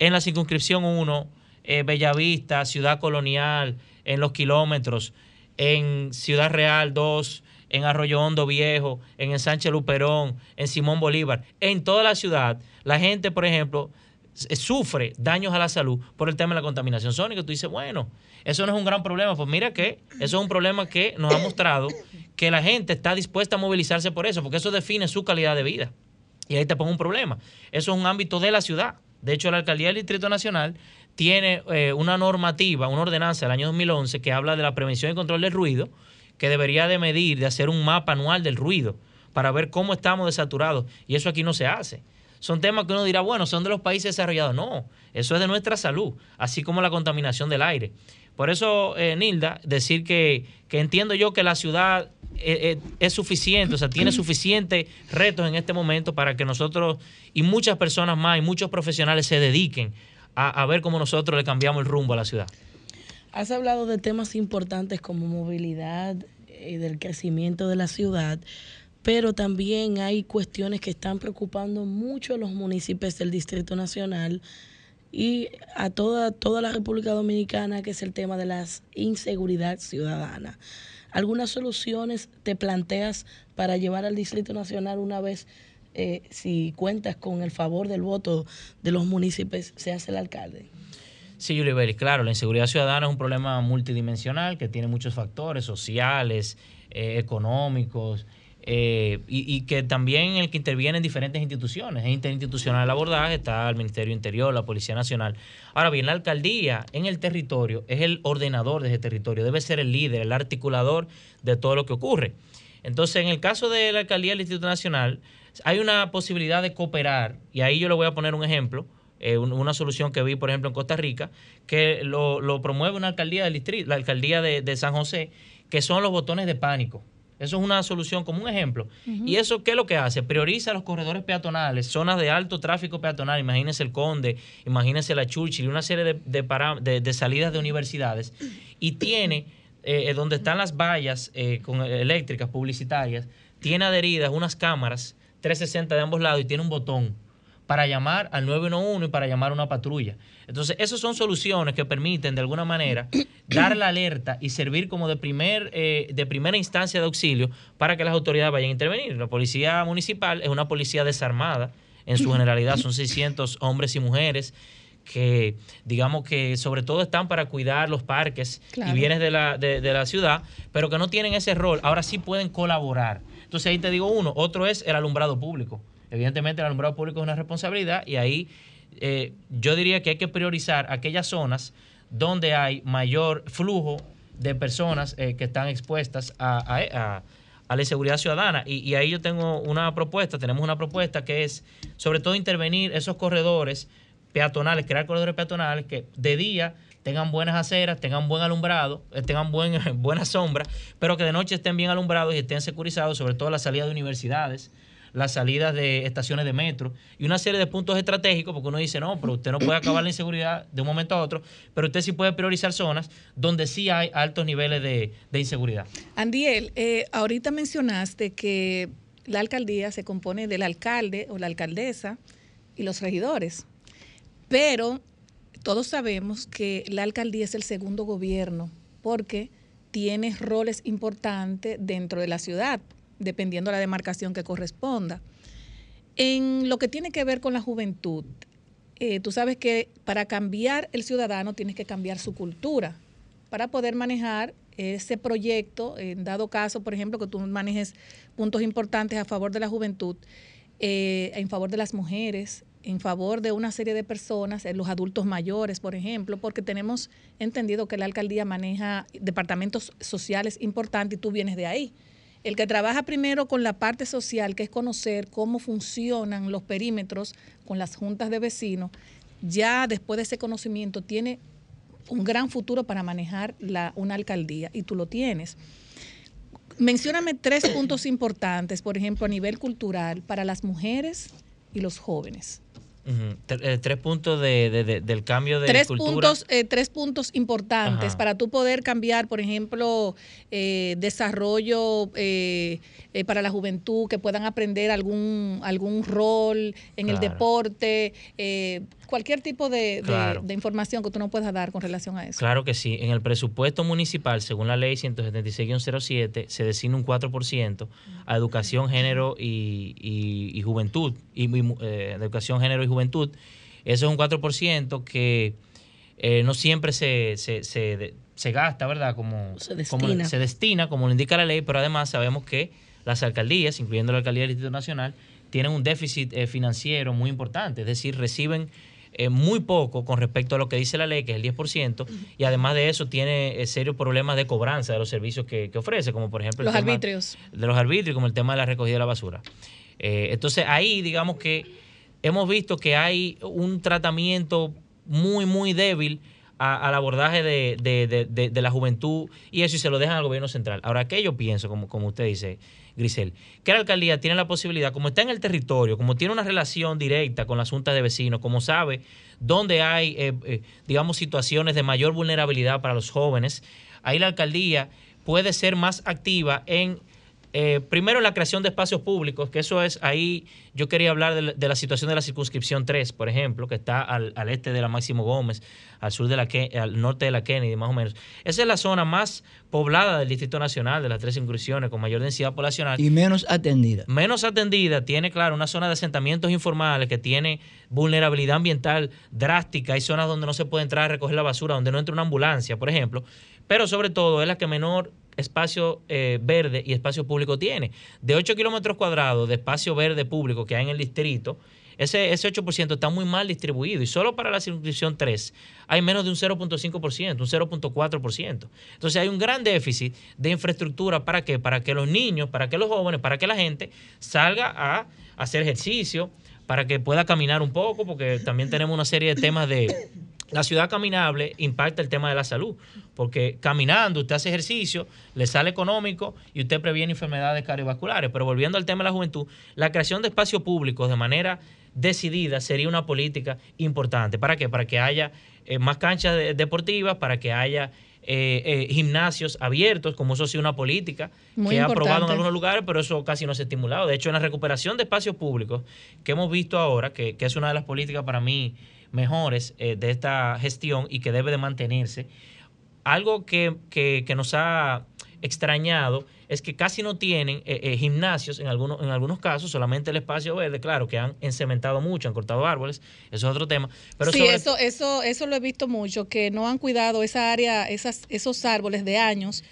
en la circunscripción 1, eh, Bellavista, Ciudad Colonial, en los kilómetros, en Ciudad Real 2, en Arroyo Hondo Viejo, en Ensanche Luperón, en Simón Bolívar, en toda la ciudad, la gente, por ejemplo, s- sufre daños a la salud por el tema de la contaminación sónica. Tú dices, bueno, eso no es un gran problema. Pues mira que eso es un problema que nos ha mostrado que la gente está dispuesta a movilizarse por eso, porque eso define su calidad de vida. Y ahí te pongo un problema. Eso es un ámbito de la ciudad. De hecho, la alcaldía del Distrito Nacional tiene eh, una normativa, una ordenanza del año 2011 que habla de la prevención y control del ruido, que debería de medir, de hacer un mapa anual del ruido para ver cómo estamos desaturados. Y eso aquí no se hace. Son temas que uno dirá, bueno, son de los países desarrollados. No, eso es de nuestra salud, así como la contaminación del aire. Por eso, eh, Nilda, decir que, que entiendo yo que la ciudad eh, eh, es suficiente, o sea, tiene suficientes retos en este momento para que nosotros y muchas personas más y muchos profesionales se dediquen a, a ver cómo nosotros le cambiamos el rumbo a la ciudad. Has hablado de temas importantes como movilidad y del crecimiento de la ciudad, pero también hay cuestiones que están preocupando mucho a los municipios del Distrito Nacional y a toda, toda la República Dominicana, que es el tema de la inseguridad ciudadana. ¿Algunas soluciones te planteas para llevar al Distrito Nacional una vez, eh, si cuentas con el favor del voto de los municipios, seas el alcalde? Sí, Vélez, claro, la inseguridad ciudadana es un problema multidimensional que tiene muchos factores sociales, eh, económicos, eh, y, y que también el que interviene en diferentes instituciones. Es interinstitucional el abordaje, está el Ministerio Interior, la Policía Nacional. Ahora bien, la alcaldía en el territorio es el ordenador de ese territorio, debe ser el líder, el articulador de todo lo que ocurre. Entonces, en el caso de la alcaldía del Instituto Nacional, hay una posibilidad de cooperar, y ahí yo le voy a poner un ejemplo, eh, un- una solución que vi, por ejemplo, en Costa Rica, que lo, lo promueve una alcaldía del distrito, la alcaldía de, de San José, que son los botones de pánico. Eso es una solución como un ejemplo. ¿Y eso qué es lo que hace? Prioriza los corredores peatonales, zonas de alto tráfico peatonal. Imagínense el Conde, imagínense la Churchill, y una serie de, de salidas de universidades. Y tiene, eh, donde están las vallas eh, con, eléctricas publicitarias, tiene adheridas unas cámaras 360 de ambos lados y tiene un botón para llamar al 911 y para llamar a una patrulla. Entonces, esas son soluciones que permiten de alguna manera dar la alerta y servir como de, primer, eh, de primera instancia de auxilio para que las autoridades vayan a intervenir. La policía municipal es una policía desarmada, en su generalidad son 600 hombres y mujeres que digamos que sobre todo están para cuidar los parques Claro. y bienes de la, de, de la ciudad, pero que no tienen ese rol, ahora sí pueden colaborar. Entonces ahí te digo uno, otro es el alumbrado público. Evidentemente el alumbrado público es una responsabilidad y ahí eh, yo diría que hay que priorizar aquellas zonas donde hay mayor flujo de personas eh, que están expuestas a, la inseguridad ciudadana. Y, ahí yo tengo una propuesta, tenemos una propuesta que es sobre todo intervenir esos corredores peatonales, crear corredores peatonales que de día tengan buenas aceras, tengan buen alumbrado, eh, tengan buen, buena sombra, pero que de noche estén bien alumbrados y estén securizados, sobre todo las salidas de universidades, las salidas de estaciones de metro y una serie de puntos estratégicos, porque uno dice, no, pero usted no puede acabar la inseguridad de un momento a otro, pero usted sí puede priorizar zonas donde sí hay altos niveles de, inseguridad. Andiel, eh, ahorita mencionaste que la alcaldía se compone del alcalde o la alcaldesa y los regidores. Pero todos sabemos que la alcaldía es el segundo gobierno porque tiene roles importantes dentro de la ciudad, dependiendo de la demarcación que corresponda. En lo que tiene que ver con la juventud, eh, tú sabes que para cambiar el ciudadano tienes que cambiar su cultura para poder manejar ese proyecto, en dado caso, por ejemplo, que tú manejes puntos importantes a favor de la juventud, eh, en favor de las mujeres, en favor de una serie de personas, eh, los adultos mayores, por ejemplo, porque tenemos entendido que la alcaldía maneja departamentos sociales importantes y tú vienes de ahí. El que trabaja primero con la parte social, que es conocer cómo funcionan los perímetros con las juntas de vecinos, ya después de ese conocimiento tiene un gran futuro para manejar la, una alcaldía y tú lo tienes. Mencióname tres puntos importantes, por ejemplo, a nivel cultural para las mujeres y los jóvenes. Eh, tres puntos de, de- de- del cambio de tres cultura. puntos eh, tres puntos importantes Ajá. para tú poder cambiar por ejemplo eh, desarrollo eh, para la juventud que puedan aprender algún algún rol en el deporte eh, cualquier tipo de, de- Claro. de información que tú no puedas dar con relación a eso Claro que sí. En el presupuesto municipal, según la ley 176-07, se designa un 4% a educación, género y, y- y juventud. Y, educación, género y juventud. Eso es un 4% que eh, no siempre se, se, se, gasta, ¿verdad? Como Se como destina. se destina, como lo indica la ley, pero además sabemos que las alcaldías, incluyendo la alcaldía del Distrito Nacional, tienen un déficit eh, financiero muy importante, es decir, reciben eh, muy poco con respecto a lo que dice la ley, que es el 10%, y además de eso tiene eh, serios problemas de cobranza de los servicios que, que ofrece, como por ejemplo el los tema arbitrios de los arbitrios, como el tema de la recogida de la basura. Entonces ahí digamos que hemos visto que hay un tratamiento muy, muy débil a- al abordaje de, de- de- la juventud y eso y se lo dejan al gobierno central. Ahora, ¿qué yo pienso, como, como usted dice, Grisel? Que la alcaldía tiene la posibilidad, como está en el territorio, como tiene una relación directa con las juntas de vecinos, como sabe dónde hay, eh, eh, digamos, situaciones de mayor vulnerabilidad para los jóvenes, ahí la alcaldía puede ser más activa en eh, primero, la creación de espacios públicos, que eso es ahí, yo quería hablar de la, de la situación de la circunscripción 3, por ejemplo, que está al, al este de la Máximo Gómez, al sur de la al norte de la Kennedy, más o menos. Esa es la zona más poblada del Distrito Nacional, de las tres incursiones, con mayor densidad poblacional Y menos atendida. menos atendida, tiene, claro, una zona de asentamientos informales que tiene vulnerabilidad ambiental drástica. Hay zonas donde no se puede entrar a recoger la basura, donde no entra una ambulancia, por ejemplo. Pero sobre todo es la que menor espacio eh, verde y espacio público tiene. De 8 kilómetros cuadrados de espacio verde público que hay en el distrito, ese, ese 8% está muy mal distribuido y solo para la circunscripción 3 hay menos de un 0.5%, un 0.4%. Entonces hay un gran déficit de infraestructura para qué? Para que los niños, para que los jóvenes, para que la gente salga a hacer ejercicio, para que pueda caminar un poco, porque también tenemos una serie de temas de la ciudad caminable impacta el tema de la salud, porque caminando usted hace ejercicio, le sale económico y usted previene enfermedades cardiovasculares. Pero volviendo al tema de la juventud, la creación de espacios públicos de manera decidida sería una política importante. ¿Para qué? Para que haya eh, más canchas de- deportivas, para que haya eh, eh, gimnasios abiertos, como eso sí una política Muy que ha aprobado en algunos lugares, pero eso casi no se ha estimulado. De hecho, en la recuperación de espacios públicos que hemos visto ahora, que, que es una de las políticas para mí mejores eh, de esta gestión y que debe de mantenerse, algo que, que- que nos ha extrañado es que casi no tienen eh, eh, gimnasios en algunos, en algunos casos, solamente el espacio verde, claro, que han encementado mucho, han cortado árboles, eso es otro tema. Pero sí, sobre- eso, eso, eso lo he visto mucho, que no han cuidado esa área, esas, esos árboles de años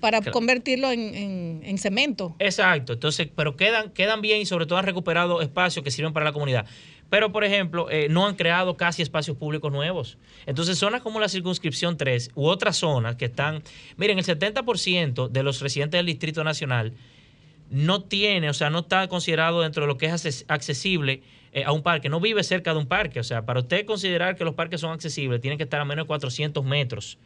para Claro. convertirlo en, en- en cemento. Exacto, entonces, pero quedan, quedan bien y sobre todo han recuperado espacios que sirven para la comunidad. Pero, por ejemplo, eh, no han creado casi espacios públicos nuevos. Entonces, zonas como la circunscripción 3 u otras zonas que están, miren, el 70% de los residentes del Distrito Nacional no tiene, o sea, no está considerado dentro de lo que es acces- accesible eh, a un parque, no vive cerca de un parque. O sea, para usted considerar que los parques son accesibles, tienen que estar a menos de 400 metros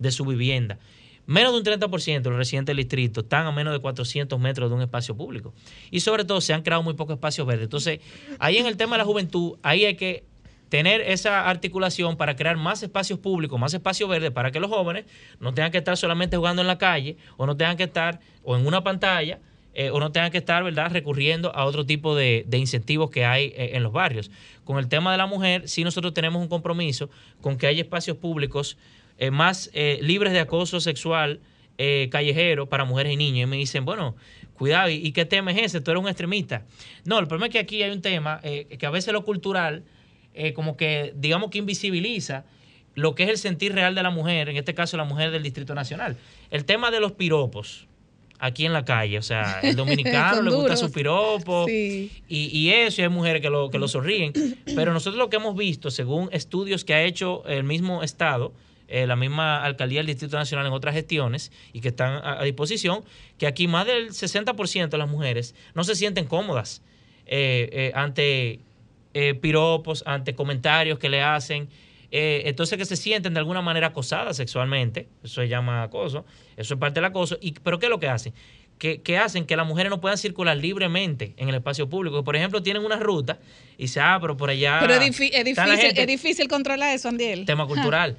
de su vivienda. Menos de un 30% de los residentes del distrito están a menos de 400 metros de un espacio público. Y sobre todo se han creado muy pocos espacios verdes. Entonces, ahí en el tema de la juventud, ahí hay que tener esa articulación para crear más espacios públicos, más espacios verdes, para que los jóvenes no tengan que estar solamente jugando en la calle o no tengan que estar o en una pantalla eh, o no tengan que estar, ¿verdad?, recurriendo a otro tipo de, de incentivos que hay eh, en los barrios. Con el tema de la mujer, sí nosotros tenemos un compromiso con que haya espacios públicos eh, más eh, libres de acoso sexual eh, callejero para mujeres y niños. Y me dicen, bueno, cuidado, ¿y, y qué tema es ese? Tú eres un extremista. No, el problema es que aquí hay un tema que a veces lo cultural, como que digamos que invisibiliza lo que es el sentir real de la mujer, en este caso la mujer del Distrito Nacional. El tema de los piropos aquí en la calle, o sea, el dominicano le gusta su piropo Sí. y, y eso, y hay mujeres que lo, que lo sonríen, pero nosotros lo que hemos visto, según estudios que ha hecho el mismo Estado, eh, la misma alcaldía del Distrito Nacional en otras gestiones y que están a, a disposición, que aquí más del 60% de las mujeres no se sienten cómodas eh, eh, ante eh, piropos, ante comentarios que le hacen. eh, entonces que se sienten de alguna manera acosadas sexualmente, eso se llama acoso, eso es parte del acoso, y, pero ¿qué es lo que hacen? Que, que hacen que las mujeres no puedan circular libremente en el espacio público. Por ejemplo, tienen una ruta y se ah, pero por allá... Pero es, es difícil, gente". es difícil controlar eso, Andiel. tema cultural.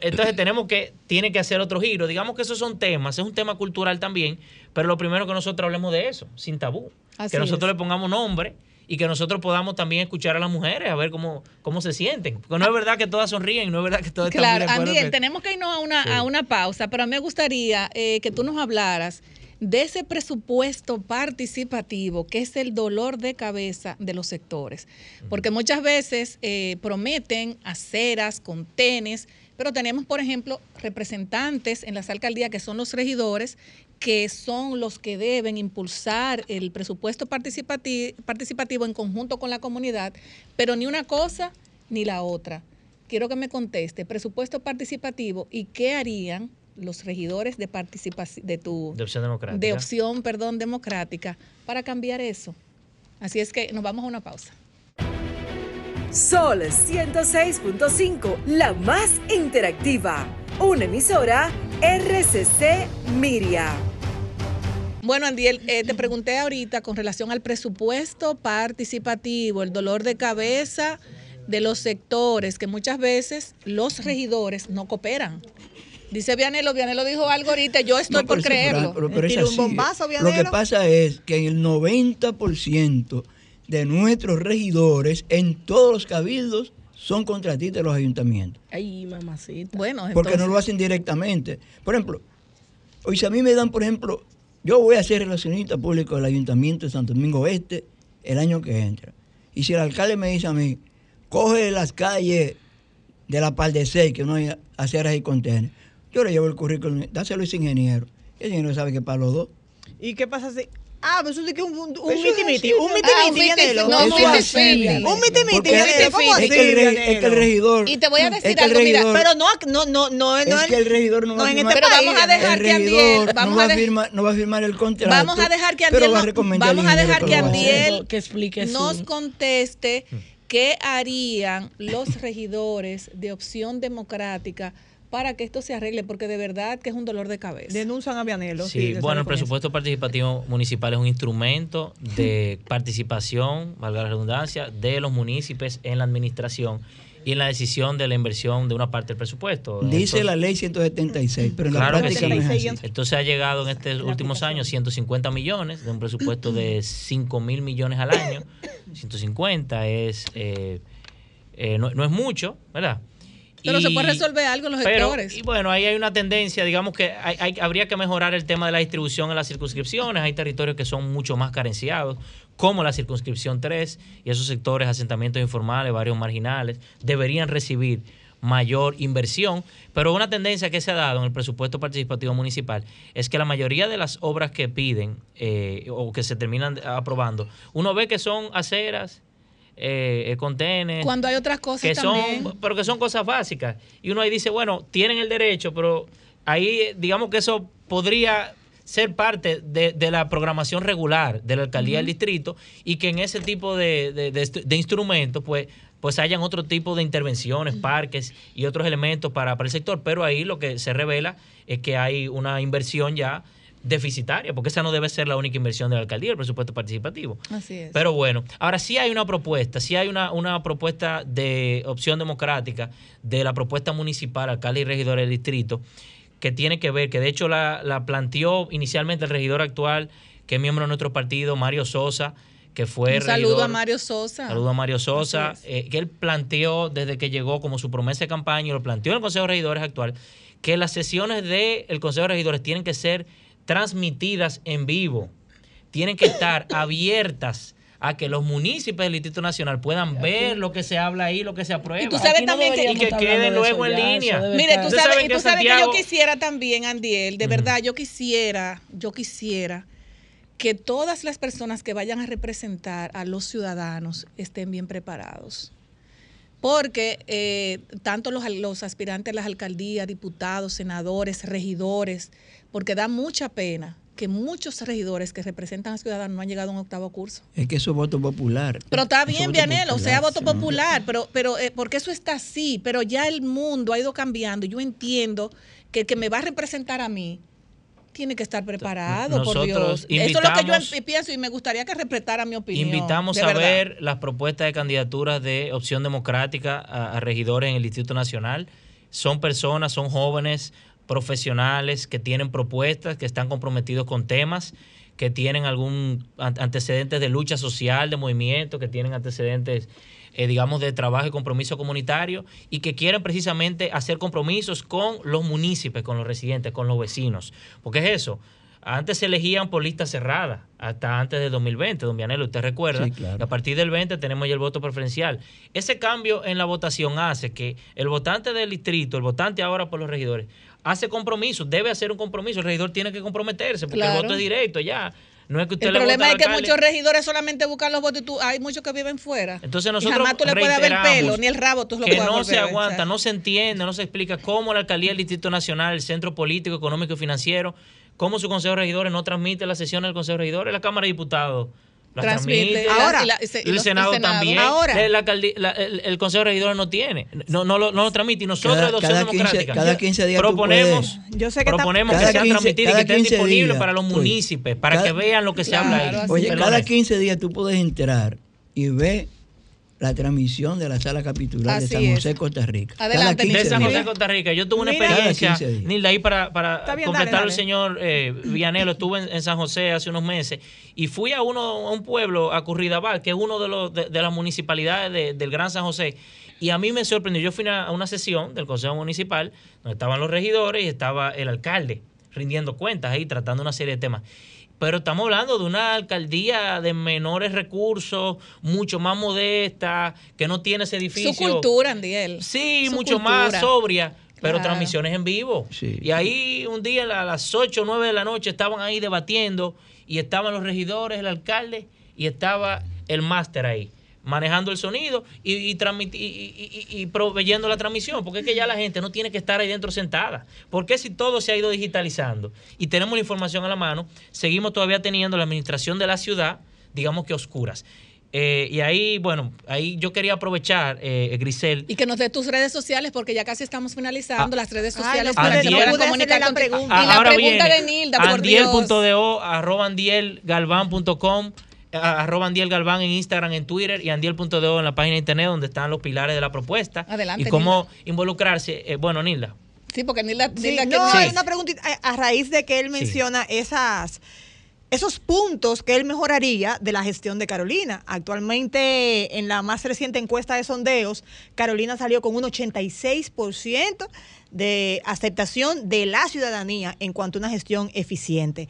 Entonces tenemos que, tiene que hacer otro giro. Digamos que esos son temas, es un tema cultural también, pero lo primero que nosotros hablemos de eso, sin tabú. Así que nosotros es. le pongamos nombre y que nosotros podamos también escuchar a las mujeres, a ver cómo, cómo se sienten. Porque no es verdad que todas sonríen, no es verdad que todas están Claro, de acuerdo Andiel, que- tenemos que irnos a una, Sí. a una pausa, pero a mí me gustaría eh, que tú nos hablaras de ese presupuesto participativo que es el dolor de cabeza de los sectores. Porque muchas veces eh, prometen aceras, contenes, pero tenemos, por ejemplo, representantes en las alcaldías que son los regidores que son los que deben impulsar el presupuesto participati- participativo en conjunto con la comunidad, pero ni una cosa ni la otra. Quiero que me conteste, presupuesto participativo y qué harían los regidores de participación de tu De opción democrática. de opción, perdón, democrática para cambiar eso. Así es que nos vamos a una pausa. Sol 106.5, la más interactiva. Una emisora RCC Miria. Bueno, Andiel, eh, te pregunté ahorita con relación al presupuesto participativo, el dolor de cabeza de los sectores, que muchas veces los regidores no cooperan. Dice Vianelo, Vianelo dijo algo ahorita, yo estoy No, por pero eso- creerlo. pero- pero es Tira un así. bombazo, Lo que pasa es que en el 90% de nuestros regidores en todos los cabildos son contratistas de los ayuntamientos. Ay, mamacita. Bueno, Porque no entonces- lo hacen directamente. Por ejemplo, hoy si a mí me dan, por ejemplo, yo voy a ser relacionista público del Ayuntamiento de Santo Domingo Este el año que entra. Y si el alcalde me dice a mí, coge las calles de la Par de Seis, que no hay aceras y contenes, yo le llevo el currículum, dáselo a ese ingeniero. Y el ingeniero sabe que para los dos. ¿Y qué pasa si.? Ah, pero eso sí que un, un, un Eso miti es miti, así, un ¿no? miti Ah, un miti, miti- Vianelo. no, Eso un es miti- así. Vianelo. Un miti miti, Porque Vianelo, ¿cómo es que el, es que el regidor. Y te voy a es decir algo, mira, Pero no, no, no, no, es no, que el regidor no va no a en firmar. este Pero país, vamos a dejar el que Andiel- vamos no, va a firmar, no va a firmar el contrato. Vamos a dejar que Andiel no- vamos a dejar que. Andiel que explique nos conteste qué harían los regidores de opción democrática para que esto se arregle, porque de verdad que es un dolor de cabeza. Denuncian a Vianelo. Sí, bueno, el eso. presupuesto participativo municipal es un instrumento de participación, valga la redundancia, de los municipios en la administración y en la decisión de la inversión de una parte del presupuesto. Dice Entonces- la ley 176, pero en la Claro que práctica sí. no es así. Entonces ha llegado en estos últimos años 150 millones de un presupuesto de 5 mil millones al año. 150 es eh, eh, no, no es mucho, ¿verdad? Pero se Y- puede resolver algo en los pero, sectores. y bueno, ahí hay una tendencia, digamos que hay- hay- habría que mejorar el tema de la distribución en las circunscripciones. Hay territorios que son mucho más carenciados, como la circunscripción 3, y esos sectores, asentamientos informales, barrios marginales, deberían recibir mayor inversión, pero una tendencia que se ha dado en el presupuesto participativo municipal es que la mayoría de las obras que piden eh, o que se terminan aprobando, uno ve que son aceras, eh, eh, contenes, Cuando hay otras cosas que también. son, pero que son cosas básicas. Y uno ahí dice, bueno, tienen el derecho, pero ahí eh, digamos que eso podría ser parte de, de la programación regular de la alcaldía del distrito y que en ese tipo de, de- de instrumentos, pues, pues hayan otro tipo de intervenciones, parques y otros elementos para, para el sector. Pero ahí lo que se revela es que hay una inversión ya deficitaria, porque esa no debe ser la única inversión de la alcaldía, el presupuesto participativo. Así es. Pero bueno, ahora sí hay una propuesta, sí hay una, una propuesta de opción democrática de la propuesta municipal, alcalde y regidor del distrito, que tiene que ver, que de hecho la, la planteó inicialmente el regidor actual, que es miembro de nuestro partido, Mario Sosa, que fue Un saludo regidor- a Mario Sosa. Saludo a Mario Sosa, eh, que él planteó desde que llegó como su promesa de campaña y lo planteó en el Consejo de Regidores actual, que las sesiones del Consejo de Regidores tienen que ser transmitidas en vivo, tienen que estar abiertas a que los municipios del Distrito Nacional puedan ver lo que se habla ahí, lo que se aprueba. Y tú sabes Aquí no también que- y que quede luego eso en ya, línea. Mire, tú sabes, y tú sabes que yo quisiera también, Andiel, de verdad, yo quisiera, yo quisiera que todas las personas que vayan a representar a los ciudadanos estén bien preparados. Porque eh, tanto los, los aspirantes a las alcaldías, diputados, senadores, regidores, porque da mucha pena que muchos regidores que representan a ciudadanos no han llegado a un octavo curso. Es que eso es voto popular. Pero está bien, Vianelo, o sea, voto sí. popular, pero, pero eh, porque eso está así, pero ya el mundo ha ido cambiando. Yo entiendo que el que me va a representar a mí tiene que estar preparado, por Nosotros Dios. Eso es lo que yo invitamos- em- pienso y me gustaría que respetara mi opinión. Invitamos a verdad. ver las propuestas de candidaturas de opción democrática a, a regidores en el Distrito Nacional. Son personas, son jóvenes profesionales que tienen propuestas, que están comprometidos con temas, que tienen algún an- antecedentes de lucha social, de movimiento, que tienen antecedentes, eh, digamos, de trabajo y compromiso comunitario y que quieren precisamente hacer compromisos con los municipios, con los residentes, con los vecinos. Porque es eso. Antes se elegían por lista cerrada, hasta antes del 2020, don Vianelo, usted recuerda. Sí, claro. Y a partir del 20 tenemos ya el voto preferencial. Ese cambio en la votación hace que el votante del distrito, el votante ahora por los regidores, hace compromiso, debe hacer un compromiso. El regidor tiene que comprometerse porque Claro. el voto es directo ya. No es que usted El le problema es que alcalde. muchos regidores solamente buscan los votos y tú, hay muchos que viven fuera. Entonces y nosotros jamás tú le puedes ver reiteramos pelo, ni el rabo tú lo que no se aguanta, ¿sabes? no se entiende, no se explica cómo la alcaldía del Distrito Nacional, el centro político, económico y financiero, cómo su consejo de regidores no transmite las sesiones del consejo de regidores, la Cámara de Diputados. Las Transmite, Ahora, y la- y se- y el, los- Senado también. Ahora. La alcaldía- la- el, el Consejo de Regidores no tiene. No, no, lo, no lo transmite. Y nosotros, Cada- de Opción cada 15 Democrática, cada 15 días proponemos, Yo sé que proponemos que Cada sean 15 transmitidas y que estén 15 disponibles días, para los oye, municipios, para cada- que vean lo que se Claro, habla ahí. Oye, cada 15 días tú puedes entrar y ver la transmisión de la sala capitular Así de San es. José, Costa Rica. Adelante, 15 de San José. Costa Rica. Yo tuve una Mira. experiencia, Cada 15 días. Nilda, ahí para, para bien, completar dale, al dale. señor eh, Vianelo. Estuve en, en San José hace unos meses y fui a uno a un pueblo, a Curridabat, que es uno de, los, de, de las municipalidades de- del Gran San José. Y a mí me sorprendió. Yo fui a una sesión del Consejo Municipal donde estaban los regidores y estaba el alcalde rindiendo cuentas ahí, tratando una serie de temas. Pero estamos hablando de una alcaldía de menores recursos, mucho más modesta, que no tiene ese edificio. Su cultura, Andiel. Sí, Su mucho cultura. más sobria, pero Claro. transmisiones en vivo. Sí. Y ahí un día a las 8 o 9 de la noche estaban ahí debatiendo y estaban los regidores, el alcalde y estaba el máster ahí manejando el sonido y, y, y- y- y- y proveyendo la transmisión, porque es que ya la gente no tiene que estar ahí dentro sentada. Porque si todo se ha ido digitalizando y tenemos la información a la mano, seguimos todavía teniendo la administración de la ciudad, digamos que oscuras. Eh, y ahí, bueno, ahí yo quería aprovechar, eh, Grisel, Y que nos dé tus redes sociales porque ya casi estamos finalizando Ah, las redes Ay, sociales no para que puedan comunicar la pregunta. Y la Ahora pregunta viene, de Nilda, por Dios. Andiel.do, arroba andielgalván.com, arroba andielgalván en Instagram, en Twitter y andiel.do en la página de internet donde están los pilares de la propuesta. Adelante, Y cómo involucrarse. Eh, bueno, Nilda. Sí, porque Nilda, Sí, Nilda no, una pregunta a, a raíz de que él menciona esas esos puntos que él mejoraría de la gestión de Carolina. Actualmente, en la más reciente encuesta de sondeos, Carolina salió con un 86% de aceptación de la ciudadanía en cuanto a una gestión eficiente.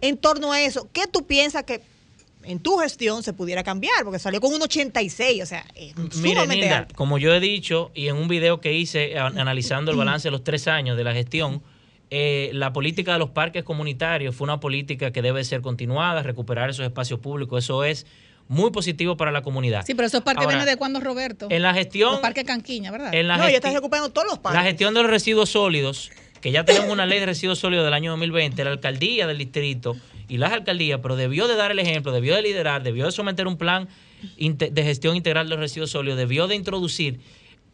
En torno a eso, ¿qué tú piensas que en tu gestión se pudiera cambiar? Porque salió con un 86, o sea, es Mire, sumamente Nilda, alto. como yo he dicho y en un video que hice analizando el balance de los tres años de la gestión, eh, la política de los parques comunitarios fue una política que debe ser continuada, recuperar esos espacios públicos. Eso es muy positivo para la comunidad. Sí, pero esos parques Ahora, vienen de cuándo, Roberto? En la gestión, Los parques Canquiña, ¿verdad? en la No, ya estás recuperando todos los parques. La gestión de los residuos sólidos, que ya tenemos una ley de residuos sólidos del año 2020, la alcaldía del distrito y las alcaldías, pero debió de dar el ejemplo, debió de liderar, debió de someter un plan de gestión integral de los residuos sólidos, debió de introducir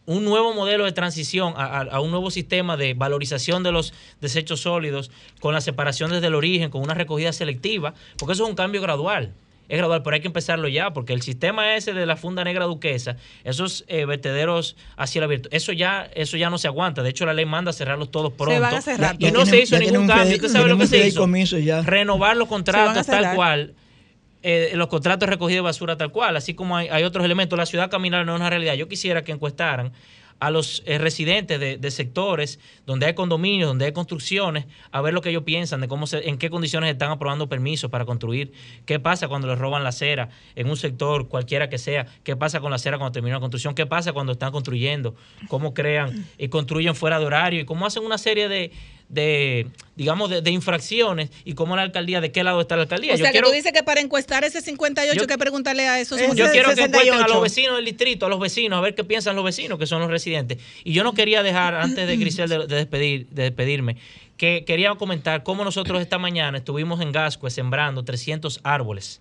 un nuevo modelo de transición a, a- a un nuevo sistema de valorización de los desechos sólidos, con la separación desde el origen, con una recogida selectiva, porque eso es un cambio gradual. Es gradual, pero hay que empezarlo ya, porque el sistema ese de la funda negra duquesa, esos eh, vertederos a cielo abierto, eso ya, eso ya no se aguanta. De hecho, la ley manda cerrarlos todos pronto. van a cerrar y no tienen- se hizo ningún cambio. ¿Usted sabe lo que se hizo? ya. Renovar los Se contratos a tal cual. eh, los contratos recogidos de basura tal cual, así como hay, hay otros elementos. La ciudad caminal no es una realidad. Yo quisiera que encuestaran a los eh, residentes de, sectores donde hay condominios, donde hay construcciones, a ver lo que ellos piensan de cómo se, en qué condiciones están aprobando permisos para construir, qué pasa cuando les roban la acera en un sector cualquiera que sea, qué pasa con la acera cuando termina la construcción, qué pasa cuando están construyendo, cómo crean y construyen fuera de horario y cómo hacen una serie de, de digamos, de, de infracciones y cómo la alcaldía, de qué lado está la alcaldía. O Yo sea, quiero- que tú dices que para encuestar ese 58 Yo- hay que preguntarle a esos Ese- yo quiero que encuesten a 68. los vecinos del distrito, a los vecinos, a ver qué piensan los vecinos, que son los residentes. Y yo no quería dejar, antes de Grisel de, de despedir, de despedirme, que quería comentar cómo nosotros esta mañana estuvimos en Gascue sembrando 300 árboles.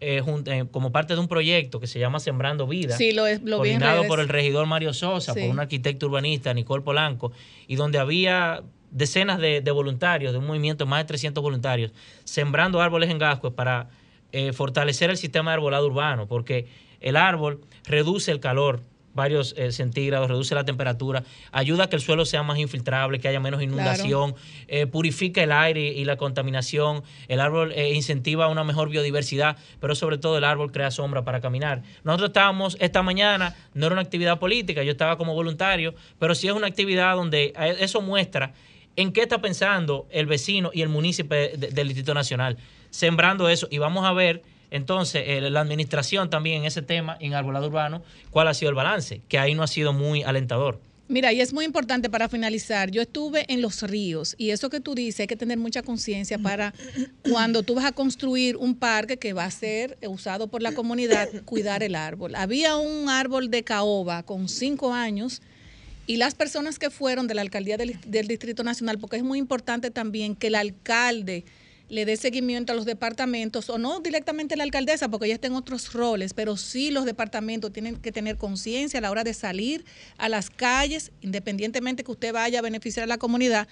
eh, eh, como parte de un proyecto que se llama Sembrando Vida, Sí, lo, es- lo coordinado por el regidor Mario Sosa, Sí. por un arquitecto urbanista, Nicole Polanco, y donde había decenas de, de voluntarios, de un movimiento de más de 300 voluntarios, sembrando árboles en Gascue para eh, fortalecer el sistema de arbolado urbano, porque el árbol reduce el calor varios eh, centígrados, reduce la temperatura, ayuda a que el suelo sea más infiltrable, que haya menos inundación, eh, purifica el aire y la contaminación, el árbol eh, incentiva una mejor biodiversidad, pero sobre todo el árbol crea sombra para caminar. Nosotros estábamos esta mañana, no era una actividad política, yo estaba como voluntario, pero sí es una actividad donde eso muestra en qué está pensando el vecino y el municipio de- del Distrito Nacional, sembrando eso y vamos a ver entonces la administración también en ese tema, en arbolado urbano, cuál ha sido el balance, que ahí no ha sido muy alentador. Mira, y es muy importante para finalizar. Yo estuve en los ríos y eso que tú dices, hay que tener mucha conciencia para cuando tú vas a construir un parque que va a ser usado por la comunidad, cuidar el árbol. Había un árbol de caoba con cinco años y las personas que fueron de la alcaldía del, Distrito Nacional, porque es muy importante también que el alcalde le dé seguimiento a los departamentos, o no directamente la alcaldesa, porque ella está en otros roles, pero sí los departamentos tienen que tener conciencia a la hora de salir a las calles, independientemente que usted vaya a beneficiar a la comunidad,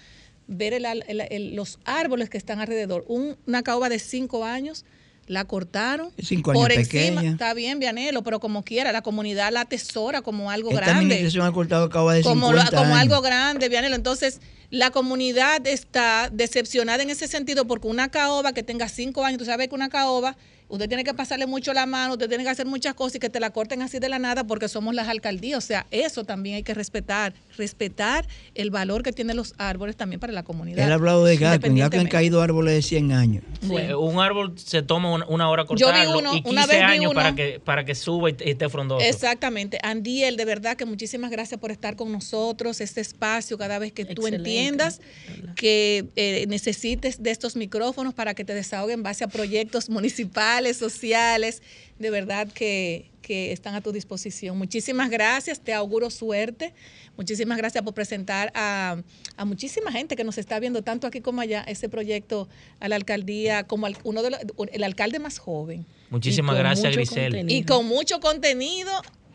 ver el el- los árboles que están alrededor. Un- una caoba de cinco años, la cortaron. Cinco años por encima, pequeña. está bien, Vianelo, pero como quiera, la comunidad la atesora como algo Esta grande administración ha cortado cabo de como, 50 lo- como años. algo grande, Vianelo. Entonces, la comunidad está decepcionada en ese sentido porque una caoba que tenga cinco años, tú sabes que una caoba, usted tiene que pasarle mucho la mano, usted tiene que hacer muchas cosas y que te la corten así de la nada porque somos las alcaldías. O sea, eso también hay que respetar, respetar el valor que tienen los árboles también para la comunidad. Él ha hablado de Gasco. En Gasco han caído árboles de 100 años. Eh, un árbol se toma una, hora Yo vi cortarlo uno, y 15 una vez vi años uno. para que para que suba y, esté frondoso. Exactamente. Andiel, de verdad que muchísimas gracias por estar con nosotros. Este espacio, cada vez que tú Excelente, entiendas que eh, necesites de estos micrófonos para que te desahoguen en base a proyectos municipales, sociales, de verdad que, que están a tu disposición. Muchísimas gracias, te auguro suerte. Muchísimas gracias por presentar a, a muchísima gente que nos está viendo, tanto aquí como allá, ese proyecto a la alcaldía, como al- uno de los, el alcalde más joven. Muchísimas gracias, Grisel. contenido. Y con mucho contenido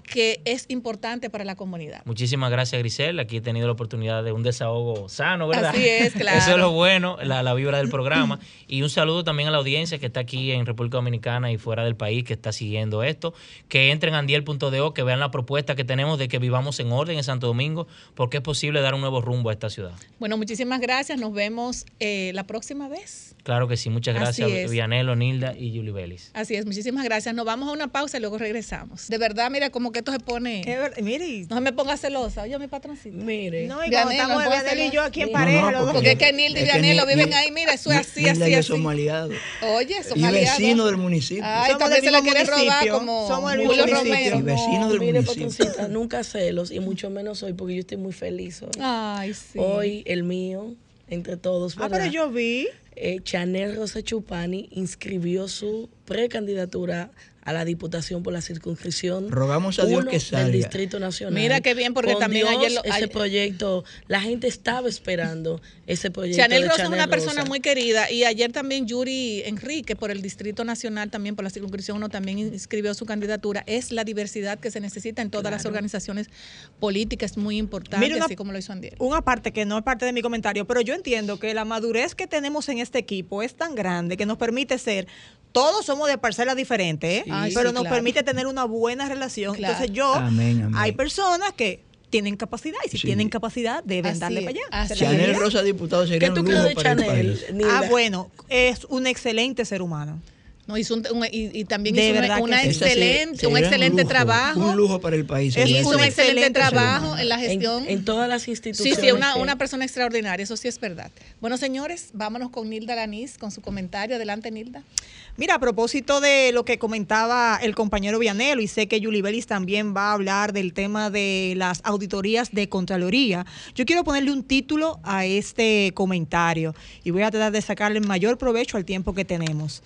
que es importante para la comunidad. Muchísimas gracias, Grisel. Aquí he tenido la oportunidad de un desahogo sano, ¿verdad? Así es, claro. Eso es lo bueno, la, la vibra del programa. Y un saludo también a la audiencia que está aquí en República Dominicana y fuera del país que está siguiendo esto. Que entren a andiel.do, que vean la propuesta que tenemos de que vivamos en orden en Santo Domingo, porque es posible dar un nuevo rumbo a esta ciudad. Bueno, muchísimas gracias. Nos vemos eh, la próxima vez. Claro que sí. Muchas gracias. Vianelo, Nilda y Julie Vélez. Así es, muchísimas gracias. Nos vamos a una pausa y luego regresamos. De verdad, mira, como que esto se pone... Mire, y- No se me ponga celosa. Oye, mi patroncito. Mire, no, y Vianela, cuando estamos Vianela y yo aquí en pareja, no. Porque es que Nilda y Vianelo ni- viven ni- ahí, mira, eso es así, Nilda así, y yo así. somos aliados. Oye, somos Y aliados. vecinos del municipio. Ay, Somos también se la mismo quieren robar como Somos del Julio municipio. Romero. Y vecinos del mire, municipio. patroncita, nunca celos y mucho menos hoy porque yo estoy muy feliz hoy. Ay, sí. Hoy el mío, entre todos, Ah, ¿verdad? pero yo vi. eh, Chanel Rosa Chupani inscribió su precandidatura a la Diputación por la circunscripción. Rogamos a Dios uno que salga. Del Distrito Nacional. Mira qué bien, porque Con también Dios, ayer lo- ese ayer- proyecto, la gente estaba esperando ese proyecto. Chanel Rosa es una persona Rosa. muy querida y ayer también Yuri Enrique por el Distrito Nacional, también por la circunscripción 1, también inscribió su candidatura. Es la diversidad que se necesita en todas las organizaciones políticas, muy importante, Mira una- así como lo hizo Andiel. Una parte que no es parte de mi comentario, pero yo entiendo que la madurez que tenemos en este equipo es tan grande que nos permite ser, todos somos de parcelas diferentes, ¿eh? Sí. Pero sí, nos claro. permite tener una buena relación. Claro. Entonces yo, Amén, amén. hay personas que tienen capacidad y si Sí. tienen capacidad deben Así darle para allá. Chanel. Rosa diputado sería ¿Qué tú un crees lujo de para el Chanel? país. Nilda? Ah, bueno, es un excelente ser humano. No, hizo un- un- y, y también De hizo una- una sí. Excelente, un excelente lujo, trabajo. Un lujo para el país. Es hizo un excelente trabajo en la gestión. en todas las Sí, instituciones. sí, una, que- una persona extraordinaria, eso sí es verdad. Bueno, señores, vámonos con Nilda Lanís, con su comentario. Adelante, Nilda. Mira, a propósito de lo que comentaba el compañero Vianelo, y sé que Yuli Belis también va a hablar del tema de las auditorías de Contraloría, yo quiero ponerle un título a este comentario y voy a tratar de sacarle el mayor provecho al tiempo que tenemos.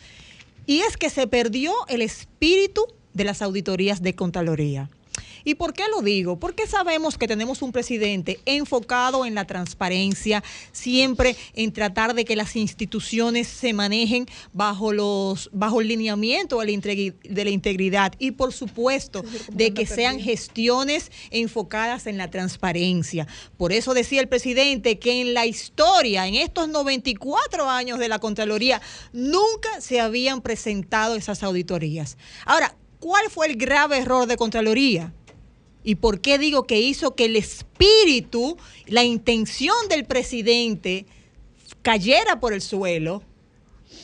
Y es que se perdió el espíritu de las auditorías de Contraloría. ¿Y por qué lo digo? Porque sabemos que tenemos un presidente enfocado en la transparencia, siempre en tratar de que las instituciones se manejen bajo los bajo el lineamiento de la, integridad y por supuesto de que sean gestiones enfocadas en la transparencia. Por eso decía el presidente que en la historia, en estos 94 años de la Contraloría, nunca se habían presentado esas auditorías. Ahora, ¿cuál fue el grave error de Contraloría? ¿Y por qué digo que hizo que el espíritu, la intención del presidente cayera por el suelo?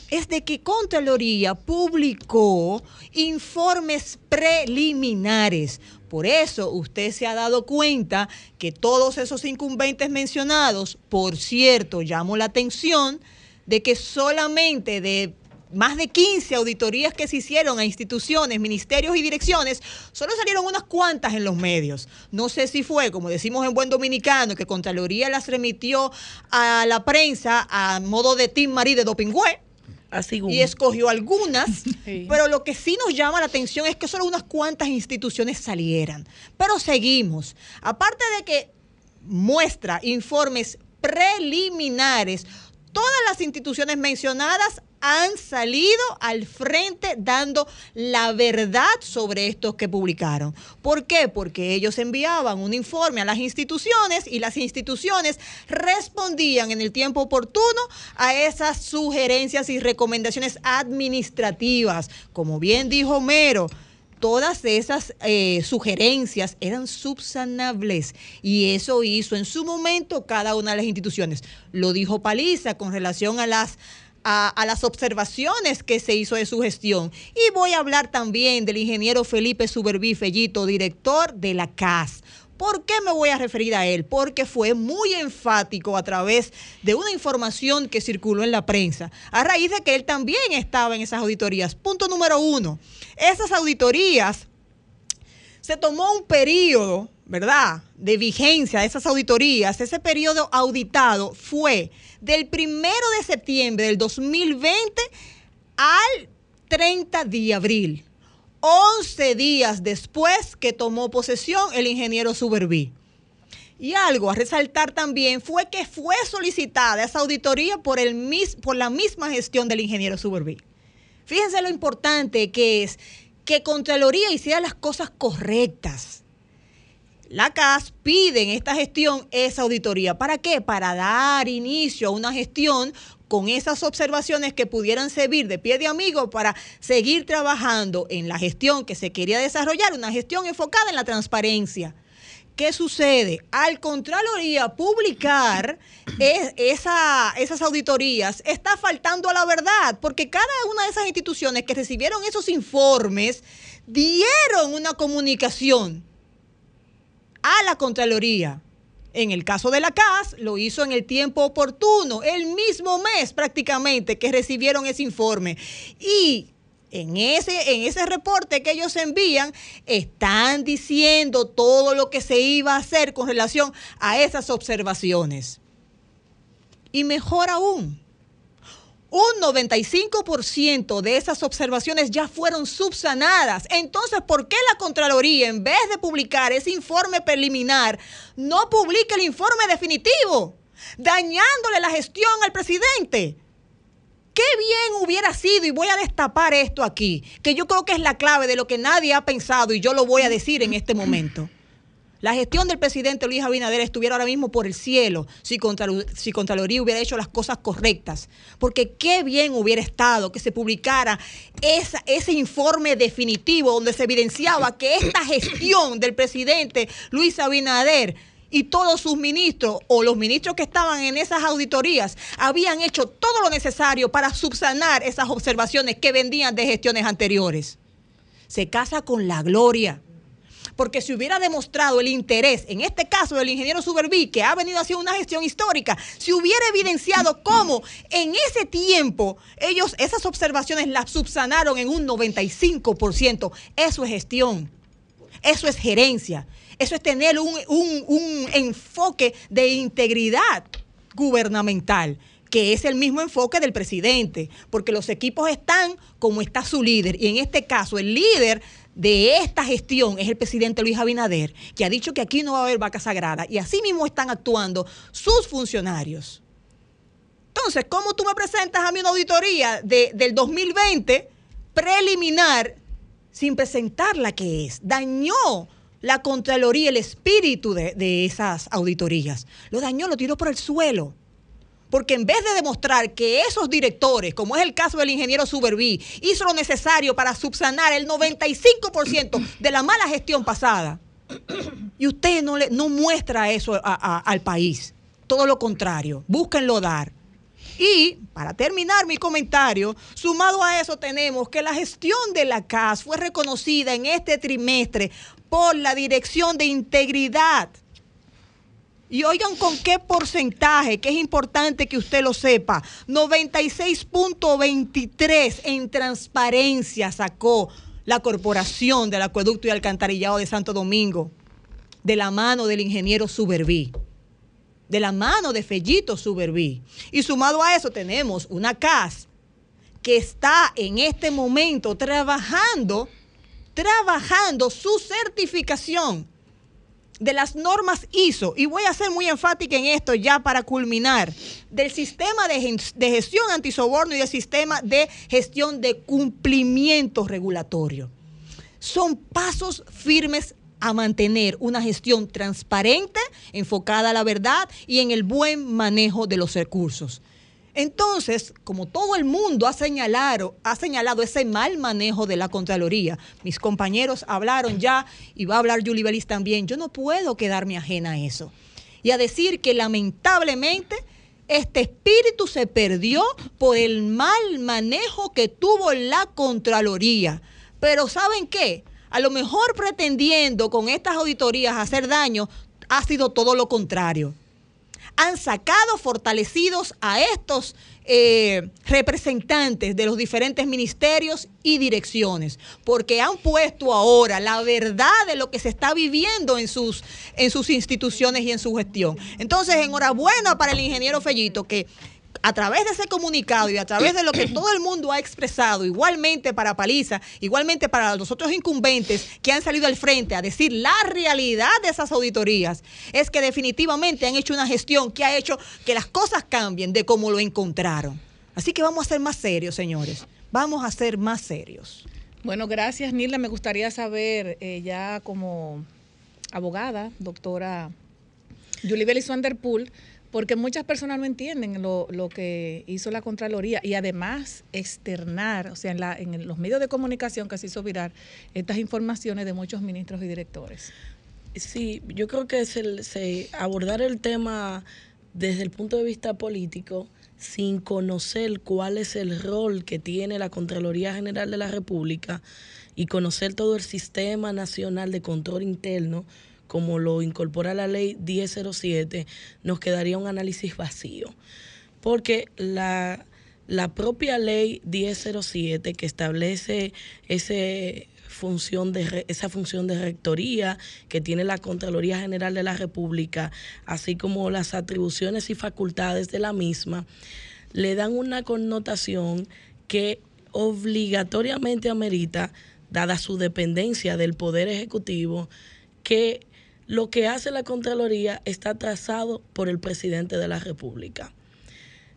Es de que Contraloría publicó informes preliminares. Por eso usted se ha dado cuenta que todos esos incumbentes mencionados, por cierto, llamo la atención de que solamente de más de 15 auditorías que se hicieron a instituciones, ministerios y direcciones, solo salieron unas cuantas en los medios. No sé si fue, como decimos en buen dominicano, que Contraloría las remitió a la prensa a modo de Tim Marí de Dopingüe Así y escogió algunas, Sí. pero lo que sí nos llama la atención es que solo unas cuantas instituciones salieran. Pero seguimos. Aparte de que muestra informes preliminares, todas las instituciones mencionadas han salido al frente dando la verdad sobre estos que publicaron. ¿Por qué? Porque ellos enviaban un informe a las instituciones y las instituciones respondían en el tiempo oportuno a esas sugerencias y recomendaciones administrativas. Como bien dijo Homero, todas esas eh, sugerencias eran subsanables y eso hizo en su momento cada una de las instituciones. Lo dijo Paliza con relación a las a, a las observaciones que se hizo de su gestión. Y voy a hablar también del ingeniero Felipe Suberví Fellito, director de la CAS. ¿Por qué me voy a referir a él? Porque fue muy enfático a través de una información que circuló en la prensa, a raíz de que él también estaba en esas auditorías. Punto número uno, esas auditorías se tomó un periodo, ¿verdad?, de vigencia de esas auditorías. Ese periodo auditado fue del primero de septiembre del 2020 al 30 de abril. 11 días después que tomó posesión el ingeniero Suberví. Y algo a resaltar también fue que fue solicitada esa auditoría por, el mis, por la misma gestión del ingeniero Suberví. Fíjense lo importante que es que Contraloría hiciera las cosas correctas. La CAS pide en esta gestión esa auditoría. ¿Para qué? Para dar inicio a una gestión con esas observaciones que pudieran servir de pie de amigo para seguir trabajando en la gestión que se quería desarrollar, una gestión enfocada en la transparencia. ¿Qué sucede? Al Contraloría publicar es- esa- esas auditorías, está faltando a la verdad, porque cada una de esas instituciones que recibieron esos informes dieron una comunicación a la Contraloría. En el caso de la CAS, lo hizo en el tiempo oportuno, el mismo mes prácticamente que recibieron ese informe. Y en ese, en ese reporte que ellos envían, están diciendo todo lo que se iba a hacer con relación a esas observaciones. Y mejor aún, un 95% de esas observaciones ya fueron subsanadas. Entonces, ¿por qué la Contraloría, en vez de publicar ese informe preliminar, no publica el informe definitivo, dañándole la gestión al presidente? Qué bien hubiera sido, y voy a destapar esto aquí, que yo creo que es la clave de lo que nadie ha pensado y yo lo voy a decir en este momento. La gestión del presidente Luis Abinader estuviera ahora mismo por el cielo si, Contral si Contraloría hubiera hecho las cosas correctas. Porque qué bien hubiera estado que se publicara ese informe definitivo donde se evidenciaba que esta gestión del presidente Luis Abinader y todos sus ministros o los ministros que estaban en esas auditorías habían hecho todo lo necesario para subsanar esas observaciones que vendían de gestiones anteriores. Se casa con la gloria porque si hubiera demostrado el interés, en este caso del ingeniero Suberví, que ha venido haciendo una gestión histórica, si hubiera evidenciado cómo en ese tiempo ellos esas observaciones las subsanaron en un 95%, eso es gestión, eso es gerencia, eso es tener un, un, un enfoque de integridad gubernamental que es el mismo enfoque del presidente, porque los equipos están como está su líder, y en este caso el líder de esta gestión es el presidente Luis Abinader, que ha dicho que aquí no va a haber vaca sagrada, y así mismo están actuando sus funcionarios. Entonces, ¿cómo tú me presentas a mí una auditoría de, del 2020 preliminar sin presentar la que es? Dañó la Contraloría el espíritu de, de esas auditorías. Lo dañó, lo tiró por el suelo. Porque en vez de demostrar que esos directores, como es el caso del ingeniero Suberví, hizo lo necesario para subsanar el 95% de la mala gestión pasada, y usted no, le, no muestra eso al país. Todo lo contrario, búsquenlo dar. Y para terminar mi comentario, sumado a eso tenemos que la gestión de la CAS fue reconocida en este trimestre por la Dirección de Integridad y oigan con qué porcentaje, que es importante que usted lo sepa. 96.23 en transparencia sacó la Corporación del Acueducto y Alcantarillado de Santo Domingo, de la mano del ingeniero Suberví, de la mano de Fellito Suberví. Y sumado a eso tenemos una CAS que está en este momento trabajando, trabajando su certificación de las normas ISO, y voy a ser muy enfática en esto ya para culminar, del sistema de, de gestión antisoborno y del sistema de gestión de cumplimiento regulatorio. Son pasos firmes a mantener una gestión transparente, enfocada a la verdad y en el buen manejo de los recursos. Entonces, como todo el mundo ha señalado, ha señalado ese mal manejo de la Contraloría, mis compañeros hablaron ya y va a hablar Julie Belis también, yo no puedo quedarme ajena a eso. Y a decir que lamentablemente este espíritu se perdió por el mal manejo que tuvo la Contraloría. Pero ¿saben qué? A lo mejor pretendiendo con estas auditorías hacer daño, ha sido todo lo contrario han sacado fortalecidos a estos eh, representantes de los diferentes ministerios y direcciones, porque han puesto ahora la verdad de lo que se está viviendo en sus, en sus instituciones y en su gestión. Entonces, enhorabuena para el ingeniero Fellito, que a través de ese comunicado y a través de lo que todo el mundo ha expresado, igualmente para Paliza, igualmente para los otros incumbentes que han salido al frente a decir la realidad de esas auditorías, es que definitivamente han hecho una gestión que ha hecho que las cosas cambien de cómo lo encontraron. Así que vamos a ser más serios, señores. Vamos a ser más serios. Bueno, gracias, Nilda. Me gustaría saber, eh, ya como abogada, doctora Julie Bellis Vanderpool, porque muchas personas no entienden lo, lo, que hizo la Contraloría y además externar, o sea, en, la, en los medios de comunicación que se hizo virar estas informaciones de muchos ministros y directores. Sí, yo creo que es se, abordar el tema desde el punto de vista político sin conocer cuál es el rol que tiene la Contraloría General de la República y conocer todo el sistema nacional de control interno, como lo incorpora la ley 1007, nos quedaría un análisis vacío. Porque la, la propia ley 1007 que establece ese función de esa función de rectoría que tiene la Contraloría General de la República, así como las atribuciones y facultades de la misma, le dan una connotación que obligatoriamente amerita, dada su dependencia del Poder Ejecutivo, que lo que hace la Contraloría está trazado por el presidente de la República.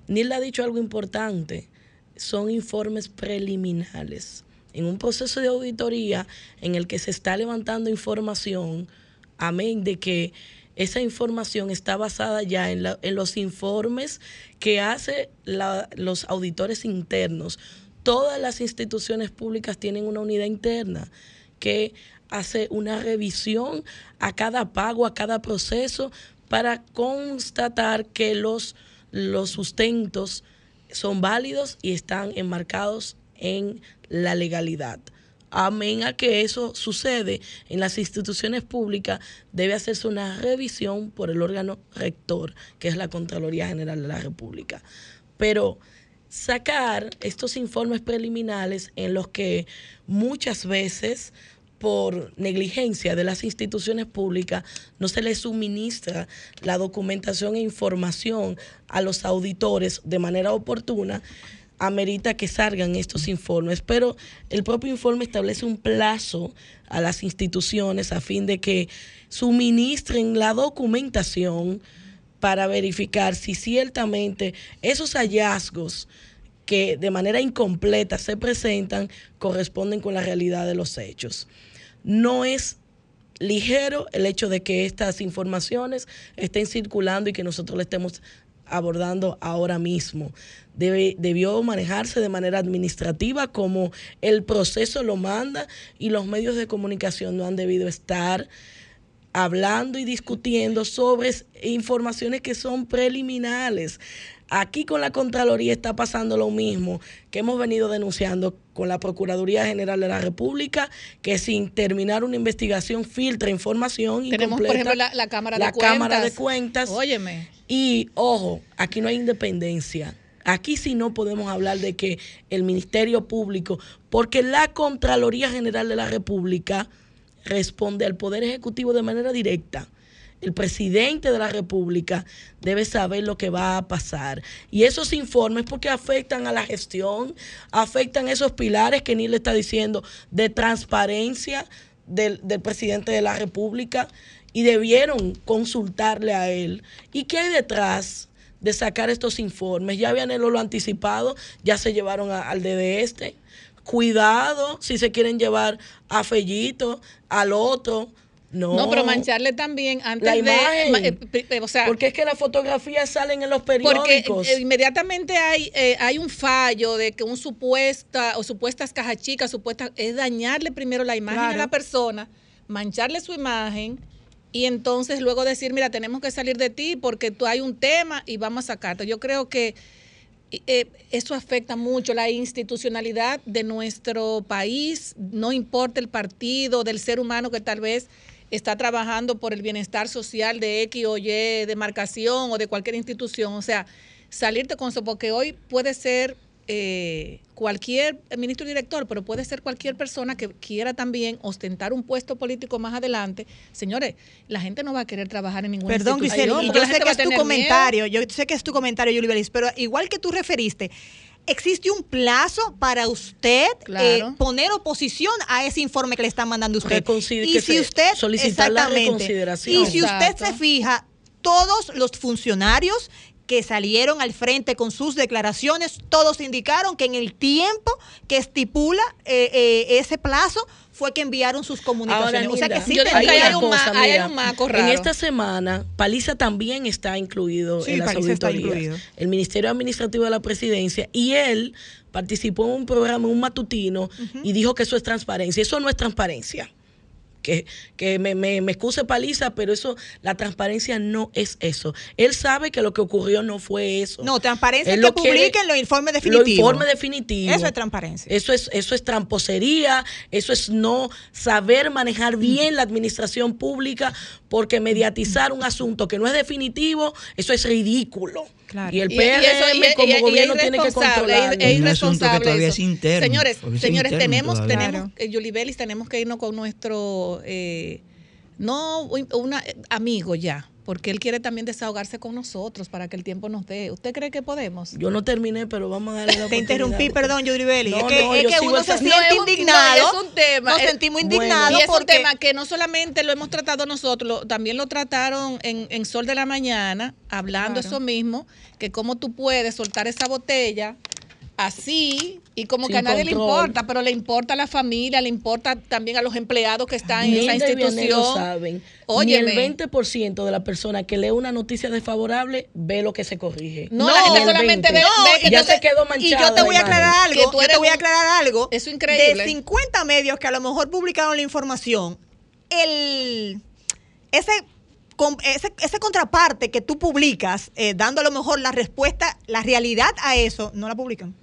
Nilda ha dicho algo importante, son informes preliminares. En un proceso de auditoría en el que se está levantando información, amén de que esa información está basada ya en, en los informes que hacen los auditores internos. Todas las instituciones públicas tienen una unidad interna que hace una revisión a cada pago, a cada proceso, para constatar que los, los sustentos son válidos y están enmarcados en la legalidad. Amén a que eso sucede en las instituciones públicas, debe hacerse una revisión por el órgano rector, que es la Contraloría General de la República. Pero sacar estos informes preliminares en los que muchas veces por negligencia de las instituciones públicas no se les suministra la documentación e información a los auditores de manera oportuna, amerita que salgan estos informes, pero el propio informe establece un plazo a las instituciones a fin de que suministren la documentación para verificar si ciertamente esos hallazgos que de manera incompleta se presentan corresponden con la realidad de los hechos. No es ligero el hecho de que estas informaciones estén circulando y que nosotros le estemos abordando ahora mismo. Debió manejarse de manera administrativa como el proceso lo manda y los medios de comunicación no han debido estar hablando y discutiendo sobre informaciones que son preliminares. Aquí con la Contraloría está pasando lo mismo que hemos venido denunciando con la Procuraduría General de la República, que sin terminar una investigación filtra información Tenemos, por ejemplo, la, la Cámara de la Cuentas. Cámara de Cuentas. Óyeme. Y ojo, aquí no hay independencia. Aquí sí no podemos hablar de que el Ministerio Público, porque la Contraloría General de la República responde al Poder Ejecutivo de manera directa. El presidente de la República debe saber lo que va a pasar. Y esos informes, porque afectan a la gestión, afectan esos pilares que Nil está diciendo de transparencia del, del presidente de la República y debieron consultarle a él. ¿Y qué hay detrás de sacar estos informes? Ya Vianelo lo anticipado, ya se llevaron al de este. Cuidado si se quieren llevar a Fellito, al otro. No, No, pero mancharle también antes la de. imagen. ma- eh, eh, o sea, porque es que las fotografías salen en los porque periódicos. eh, inmediatamente hay eh, hay un fallo de que un supuesta o supuestas cajas chicas, supuestas es dañarle primero la imagen a Claro. la persona, mancharle su imagen y entonces luego decir, mira, tenemos que salir de ti porque tú hay un tema y vamos a sacarte. Yo creo que eh, eso afecta mucho la institucionalidad de nuestro país, no importa el partido, del ser humano que tal vez está trabajando por el bienestar social de X o Y demarcación o de cualquier institución. O sea, salirte con eso, porque hoy puede ser eh, cualquier ministro director, pero puede ser cualquier persona que quiera también ostentar un puesto político más adelante. Señores, la gente no va a querer trabajar en ninguna Perdón, porque yo la sé que es tu comentario, yo sé que es tu comentario, Yuli Belis, pero igual que tú referiste, ¿existe un plazo para usted Claro. eh, poner oposición a ese informe que le están mandando usted? Y si usted, solicitar la reconsideración. Y si usted se fija, todos los funcionarios que salieron al frente con sus declaraciones, todos indicaron que en el tiempo que estipula eh, eh, ese plazo fue que enviaron sus comunicaciones. Ahora, o sea que sí yo digo tenía- hay un una ma- hay un maco En raro. esta semana, Paliza también está incluido Sí, en las Paliza está auditorías. incluido. El Ministerio Administrativo de la Presidencia y él participó en un programa, en un matutino, y dijo que eso es transparencia. Eso no es transparencia. Que, que me, me, me excuse Paliza, pero eso, la transparencia no es eso. Él sabe que lo que ocurrió no fue eso. No, transparencia Él es que publiquen los informes definitivos. Los informes definitivos. Eso es transparencia. Eso es, eso es tramposería, eso es no saber manejar bien la administración pública, porque mediatizar un asunto que no es definitivo, eso es ridículo. Claro. Y el Y- y PRM eso- y- como y- y gobierno es tiene que irresponsable, controlarlo. es irresponsable todavía eso. es interno, Señores, señores, interno tenemos, todavía. tenemos, eh, Yuli Belis, tenemos que irnos con nuestro, eh, no un una, amigo ya, porque él quiere también desahogarse con nosotros para que el tiempo nos dé. ¿Usted cree que podemos? Yo no terminé, pero vamos a darle la Te interrumpí, perdón, Yuribeli. No, es que, no, es yo que sigo uno se siente es un- no, indignado. es un tema. Nos es- sentimos bueno. indignados Y es un tema que no solamente lo hemos tratado nosotros, lo- también lo trataron en, en Sol de la Mañana, hablando Claro. eso mismo, que cómo tú puedes soltar esa botella así y como Sin que a nadie le importa, pero le importa a la familia, le importa también a los empleados que están en esa y institución. saben. Óyeme. Ni el 20% de la persona que lee una noticia desfavorable ve lo que se corrige. No, la gente solamente 20. ve- ve que ya entonces- se quedó Y manchada. yo te voy a aclarar Que algo. Yo te voy a aclarar algo. Eso es increíble. De 50 medios que a lo mejor publicaron la información, el ese, ese contraparte que tú publicas, eh, dando a lo mejor la respuesta, la realidad a eso, no la publican.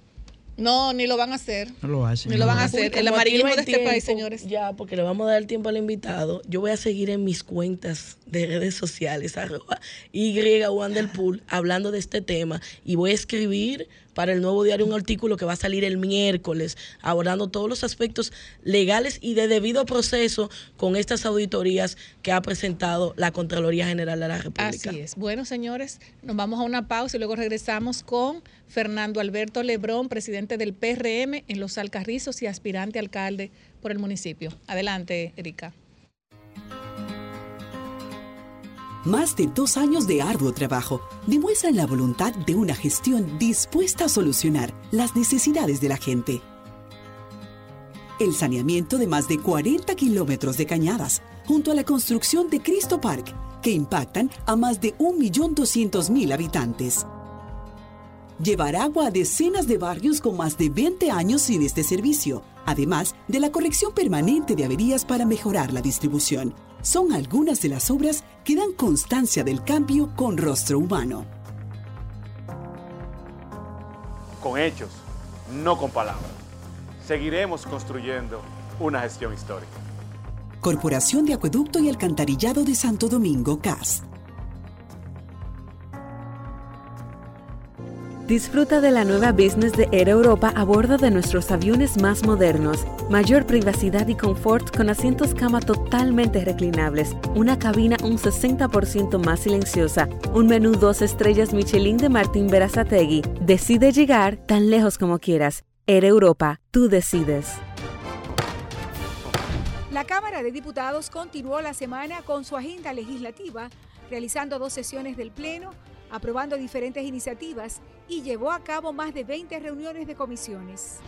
No, ni lo van a hacer. No lo hacen. Ni lo van a hacer. El amarillismo no de este país, señores. Ya, porque le vamos a dar el tiempo al invitado. Yo voy a seguir en mis cuentas de redes sociales, arroba Y Wanderpool, hablando de este tema. Y voy a escribir para el nuevo diario un artículo que va a salir el miércoles, abordando todos los aspectos legales y de debido proceso con estas auditorías que ha presentado la Contraloría General de la República. Así es. Bueno, señores, nos vamos a una pausa y luego regresamos con Fernando Alberto Lebrón, presidente del PRM en Los Alcarrizos y aspirante alcalde por el municipio. Adelante, Erika. Más de dos años de arduo trabajo demuestran la voluntad de una gestión dispuesta a solucionar las necesidades de la gente. El saneamiento de más de 40 kilómetros de cañadas, junto a la construcción de Cristo Park, que impactan a más de 1.200.000 habitantes. Llevar agua a decenas de barrios con más de 20 años sin este servicio, además de la corrección permanente de averías para mejorar la distribución. Son algunas de las obras que dan constancia del cambio con rostro humano. con hechos, no con palabras. Seguiremos construyendo una gestión histórica. Corporación de Acueducto y Alcantarillado de Santo Domingo, CAS. Disfruta de la nueva business de Air Europa a bordo de nuestros aviones más modernos. Mayor privacidad y confort con asientos cama totalmente reclinables, una cabina un 60% más silenciosa, un menú dos estrellas Michelin de Martín Berazategui. Decide llegar tan lejos como quieras. Air Europa, tú decides. La Cámara de Diputados continuó la semana con su agenda legislativa, realizando dos sesiones del Pleno, aprobando diferentes iniciativas y llevó a cabo más de 20 reuniones de comisiones.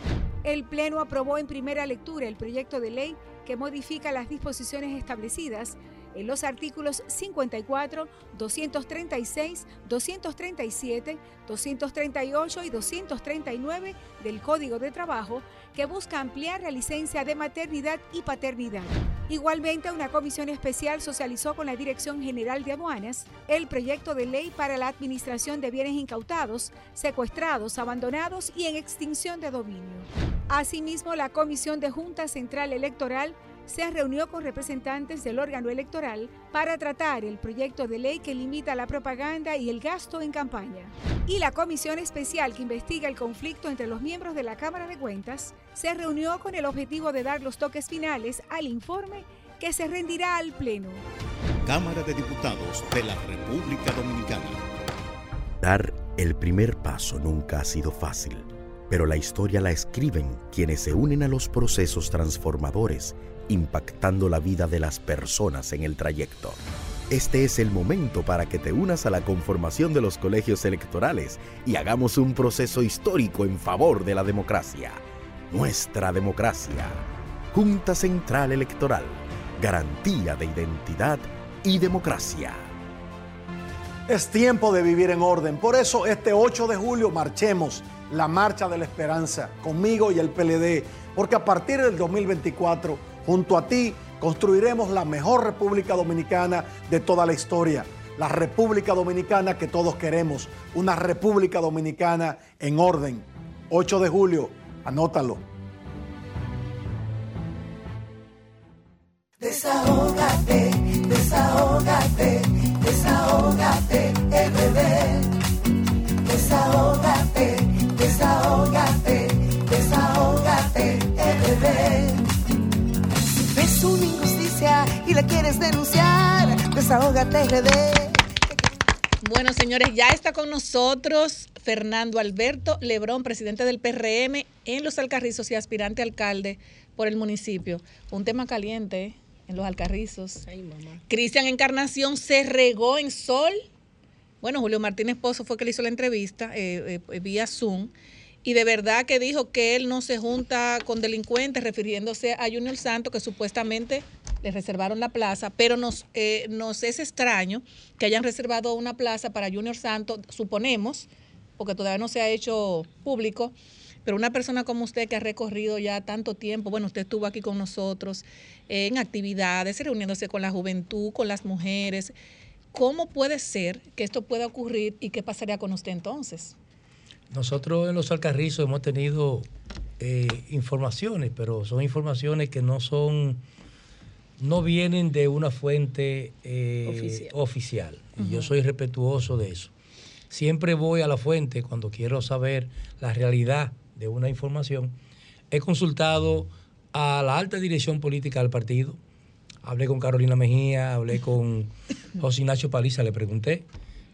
El Pleno aprobó en primera lectura el proyecto de ley que modifica las disposiciones establecidas en los artículos 54, 236, 237, 238 y 239 del Código de Trabajo que busca ampliar la licencia de maternidad y paternidad. Igualmente, una comisión especial socializó con la Dirección General de Aduanas el proyecto de ley para la administración de bienes incautados, secuestrados, abandonados y en extinción de dominio. Asimismo, la Comisión de Junta Central Electoral se reunió con representantes del órgano electoral para tratar el proyecto de ley que limita la propaganda y el gasto en campaña. Y la comisión especial que investiga el conflicto entre los miembros de la Cámara de Cuentas se reunió con el objetivo de dar los toques finales al informe que se rendirá al Pleno. Cámara de Diputados de la República Dominicana. Dar el primer paso nunca ha sido fácil, pero la historia la escriben quienes se unen a los procesos transformadores, impactando la vida de las personas en el trayecto. Este es el momento para que te unas a la conformación de los colegios electorales y hagamos un proceso histórico en favor de la democracia. Nuestra democracia. Junta Central Electoral. Garantía de identidad y democracia. Es tiempo de vivir en orden. Por eso este 8 de julio marchemos la Marcha de la Esperanza conmigo y el PLD. Porque a partir del 2024, junto a ti, construiremos la mejor República Dominicana de toda la historia. La República Dominicana que todos queremos. Una República Dominicana en orden. 8 de julio, anótalo. Desahógate, desahógate, desahógate, RD. Desahógate, y la quieres denunciar, desahógate RD. Bueno, señores, ya está con nosotros Fernando Alberto Lebrón, presidente del PRM en Los Alcarrizos y aspirante alcalde por el municipio. Un tema caliente ¿eh? en Los Alcarrizos. Cristian Encarnación se regó en sol. Bueno, Julio Martínez Pozo fue que le hizo la entrevista eh, eh, vía Zoom y de verdad que dijo que él no se junta con delincuentes, refiriéndose a Junior Santos, que supuestamente le reservaron la plaza, pero nos, eh, nos es extraño que hayan reservado una plaza para Junior Santos, suponemos, porque todavía no se ha hecho público, pero una persona como usted que ha recorrido ya tanto tiempo, bueno, usted estuvo aquí con nosotros eh, en actividades, reuniéndose con la juventud, con las mujeres, ¿cómo puede ser que esto pueda ocurrir y qué pasaría con usted entonces? Nosotros en los Alcarrizos hemos tenido eh, informaciones, pero son informaciones que no son, no vienen de una fuente eh, Oficial. oficial. Y yo soy respetuoso de eso. Siempre voy a la fuente cuando quiero saber la realidad de una información. He consultado a la alta dirección política del partido. Hablé con Carolina Mejía, hablé con José Ignacio Paliza, le pregunté.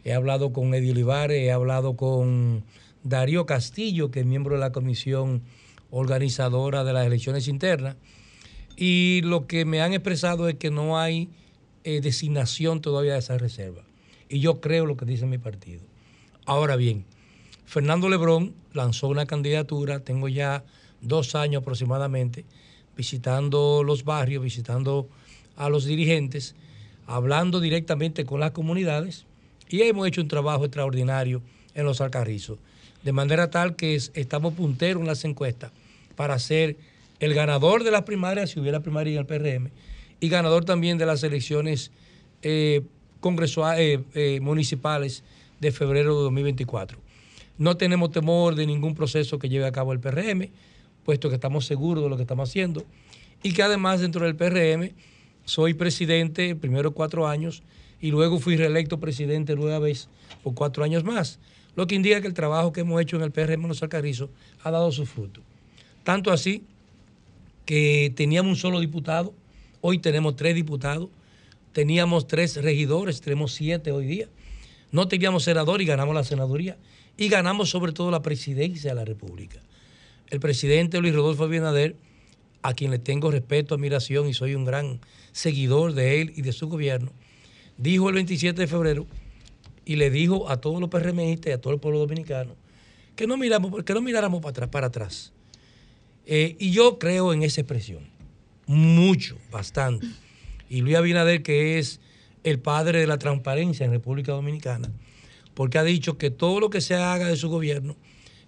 He hablado con Eddie Olivares, he hablado con Darío Castillo, que es miembro de la comisión organizadora de las elecciones internas. Y lo que me han expresado es que no hay eh, designación todavía de esa reserva. Y yo creo lo que dice mi partido. Ahora bien, Fernando Lebrón lanzó una candidatura, tengo ya dos años aproximadamente, visitando los barrios, visitando a los dirigentes, hablando directamente con las comunidades y hemos hecho un trabajo extraordinario en los Alcarrizos, de manera tal que es- estamos punteros en las encuestas para ser el ganador de las primarias, si hubiera primaria en el PRM, y ganador también de las elecciones eh, congresua- eh, eh, municipales de febrero de 2024. No tenemos temor de ningún proceso que lleve a cabo el PRM, puesto que estamos seguros de lo que estamos haciendo, y que además dentro del PRM soy presidente primero cuatro años y luego fui reelecto presidente nueva vez por cuatro años más, lo que indica que el trabajo que hemos hecho en el PRM en los Alcarrizos ha dado su fruto. Tanto así que teníamos un solo diputado, hoy tenemos tres diputados, teníamos tres regidores, tenemos siete hoy día, no teníamos senador y ganamos la senaduría y ganamos sobre todo la presidencia de la República. El presidente Luis Rodolfo Abinader, a quien le tengo respeto, admiración y soy un gran seguidor de él y de su gobierno, dijo el 27 de febrero y le dijo a todos los PRMistas y a todo el pueblo dominicano que no, miramos, que no miráramos para atrás. Para atrás. Eh, y yo creo en esa expresión, mucho, bastante. Y Luis Abinader, que es el padre de la transparencia en República Dominicana, porque ha dicho que todo lo que se haga de su gobierno,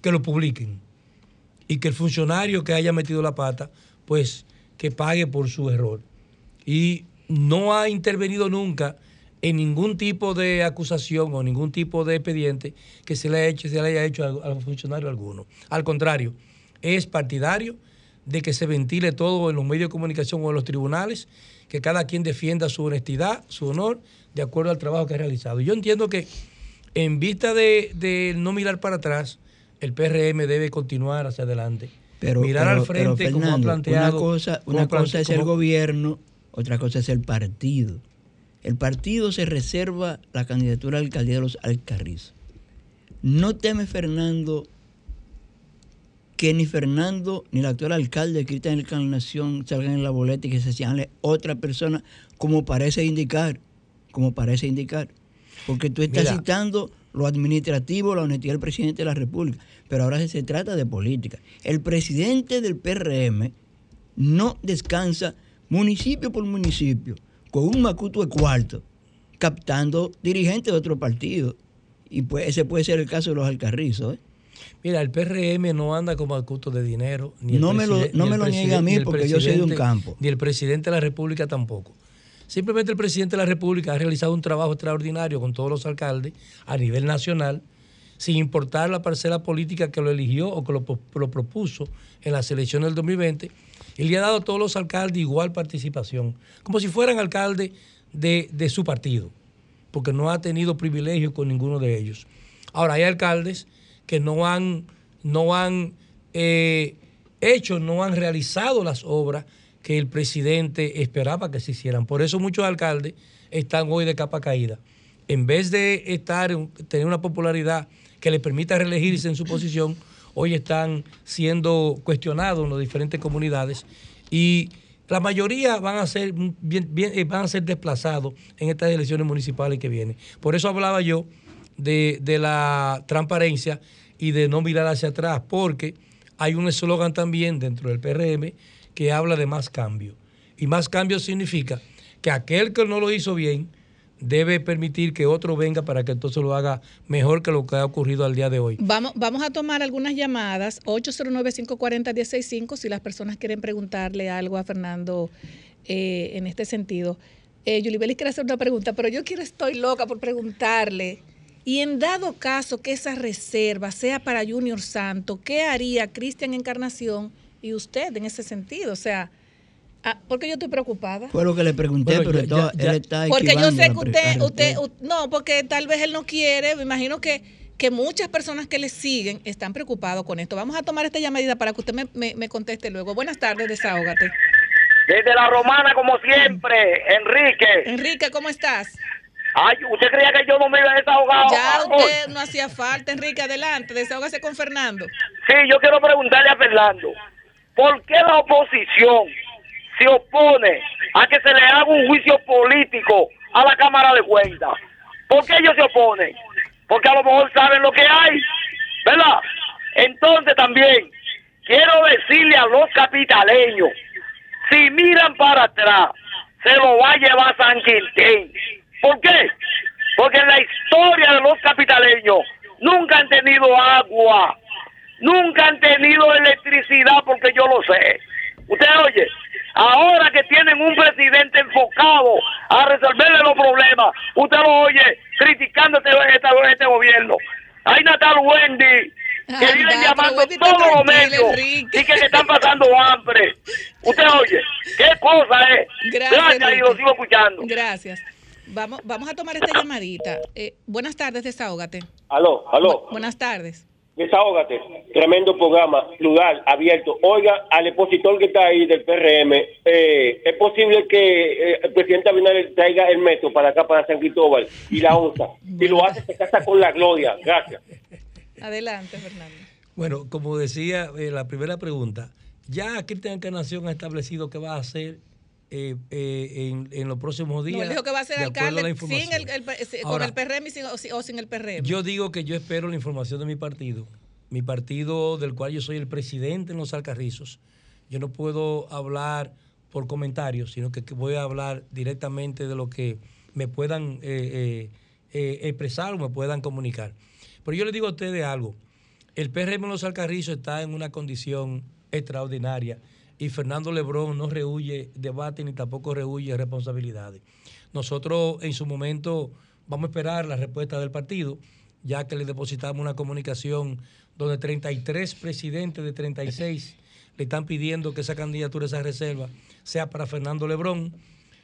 que lo publiquen. Y que el funcionario que haya metido la pata, pues que pague por su error. Y no ha intervenido nunca en ningún tipo de acusación o ningún tipo de expediente que se le haya hecho, se le haya hecho a, a funcionario alguno. Al contrario, es partidario de que se ventile todo en los medios de comunicación o en los tribunales, que cada quien defienda su honestidad, su honor, de acuerdo al trabajo que ha realizado. Yo entiendo que en vista de, de no mirar para atrás, el PRM debe continuar hacia adelante. Pero, mirar pero- al frente pero, como ha Fernando, planteado. Una cosa, una cosa es el gobierno, otra cosa es el partido. El partido se reserva la candidatura a la alcaldía de los Alcarrizos. ¿No teme Fernando que ni Fernando ni el actual alcalde Cristian Encarnación salgan en la boleta y que se señale otra persona como parece indicar? Como parece indicar. Porque tú estás Mira. citando lo administrativo, la honestidad del presidente de la República, pero ahora se trata de política. El presidente del PRM no descansa municipio por municipio con un macuto de cuarto, captando dirigentes de otro partido. Y pues ese puede ser el caso de los alcarrizos. ¿eh? Mira, el PRM no anda como acuto de dinero. Ni No me lo- no me lo niegue preside- a mí, porque yo soy de un campo. Ni el presidente de la República tampoco. Simplemente el presidente de la República ha realizado un trabajo extraordinario con todos los alcaldes a nivel nacional, sin importar la parcela política que lo eligió o que lo, propuso en las elecciones del 2020. Y le ha dado a todos los alcaldes igual participación, como si fueran alcaldes de, de su partido, porque no ha tenido privilegio con ninguno de ellos. Ahora, hay alcaldes que no han, no han eh, hecho, no han realizado las obras que el presidente esperaba que se hicieran. Por eso muchos alcaldes están hoy de capa caída. en vez de estar en- tener una popularidad que les permita reelegirse en su posición, hoy están siendo cuestionados en las diferentes comunidades y la mayoría van a ser eh, van a ser desplazados en estas elecciones municipales que vienen. Por eso hablaba yo de, de la transparencia y de no mirar hacia atrás, porque hay un eslogan también dentro del PRM que habla de más cambio. Y más cambio significa que aquel que no lo hizo bien debe permitir que otro venga para que entonces lo haga mejor que lo que ha ocurrido al día de hoy. Vamos, vamos a tomar algunas llamadas, 809-540-165, si las personas quieren preguntarle algo a Fernando eh, en este sentido. Eh, Yulibelis quiere hacer una pregunta, pero yo quiero, estoy loca por preguntarle. Y en dado caso que esa reserva sea para Junior Santo, ¿qué haría Cristian Encarnación y usted en ese sentido? O sea, ah, porque yo estoy preocupada. Fue lo que le pregunté, Bueno, pero ya- todo- ya- él está Porque yo sé que usted, usted, respuesta. u- no, porque tal vez él no quiere, me imagino que, que muchas personas que le siguen están preocupados con esto. Vamos a tomar esta llamadita para que usted me, me- me conteste luego. Buenas tardes, desahógate. Desde la romana, como siempre, Enrique. Enrique, ¿cómo estás? Ay, ¿usted creía que yo no me iba a desahogar? Ya usted no hacía falta, Enrique, adelante, desahógase con Fernando. Sí, yo quiero preguntarle a Fernando, ¿por qué la oposición se opone a que se le haga un juicio político a la Cámara de Cuentas? ¿Por qué ellos se oponen? Porque a lo mejor saben lo que hay, ¿verdad? Entonces también quiero decirle a los capitaleños, si miran para atrás, se lo va a llevar San Quintín. ¿Por qué? Porque en la historia de los capitaleños nunca han tenido agua, nunca han tenido electricidad, porque yo lo sé. Usted oye, ahora que tienen un presidente enfocado a resolverle los problemas, usted lo oye criticando este, este- este gobierno. Hay Natal Wendy, que Anda, viven llamando todos los medios y que se están pasando hambre. Usted oye, qué cosa es. Gracias, y lo Enrique. sigo escuchando. Gracias. Vamos, vamos a tomar esta llamadita. Eh, buenas tardes, desahógate. Aló, aló. Bu- buenas tardes. Desahógate. Tremendo programa, plural, abierto. Oiga, al expositor que está ahí del PRM, eh, ¿es posible que eh, el presidente Abinader traiga el metro para acá, para San Cristóbal y la onza? Si lo hace, se casa con la gloria. Gracias. Adelante, Fernando. Bueno, como decía eh, la primera pregunta, ya Cristian Encarnación ha establecido que va a hacer eh, eh, en, en los próximos días. No, dijo que va a ser a sin el, el- sin- con el PRM y sin- o, sin- o sin el PRM. Yo digo que yo espero la información de mi partido, mi partido del cual yo soy el presidente en los Alcarrizos. Yo no puedo hablar por comentarios, sino que voy a hablar directamente de lo que me puedan eh, eh, eh, expresar o me puedan comunicar. Pero yo les digo a ustedes algo. El PRM en los Alcarrizos está en una condición extraordinaria y Fernando Lebrón no rehuye debate ni tampoco rehuye responsabilidades. Nosotros en su momento vamos a esperar la respuesta del partido, ya que le depositamos una comunicación donde 33 presidentes de 36 le están pidiendo que esa candidatura, esa reserva, sea para Fernando Lebrón.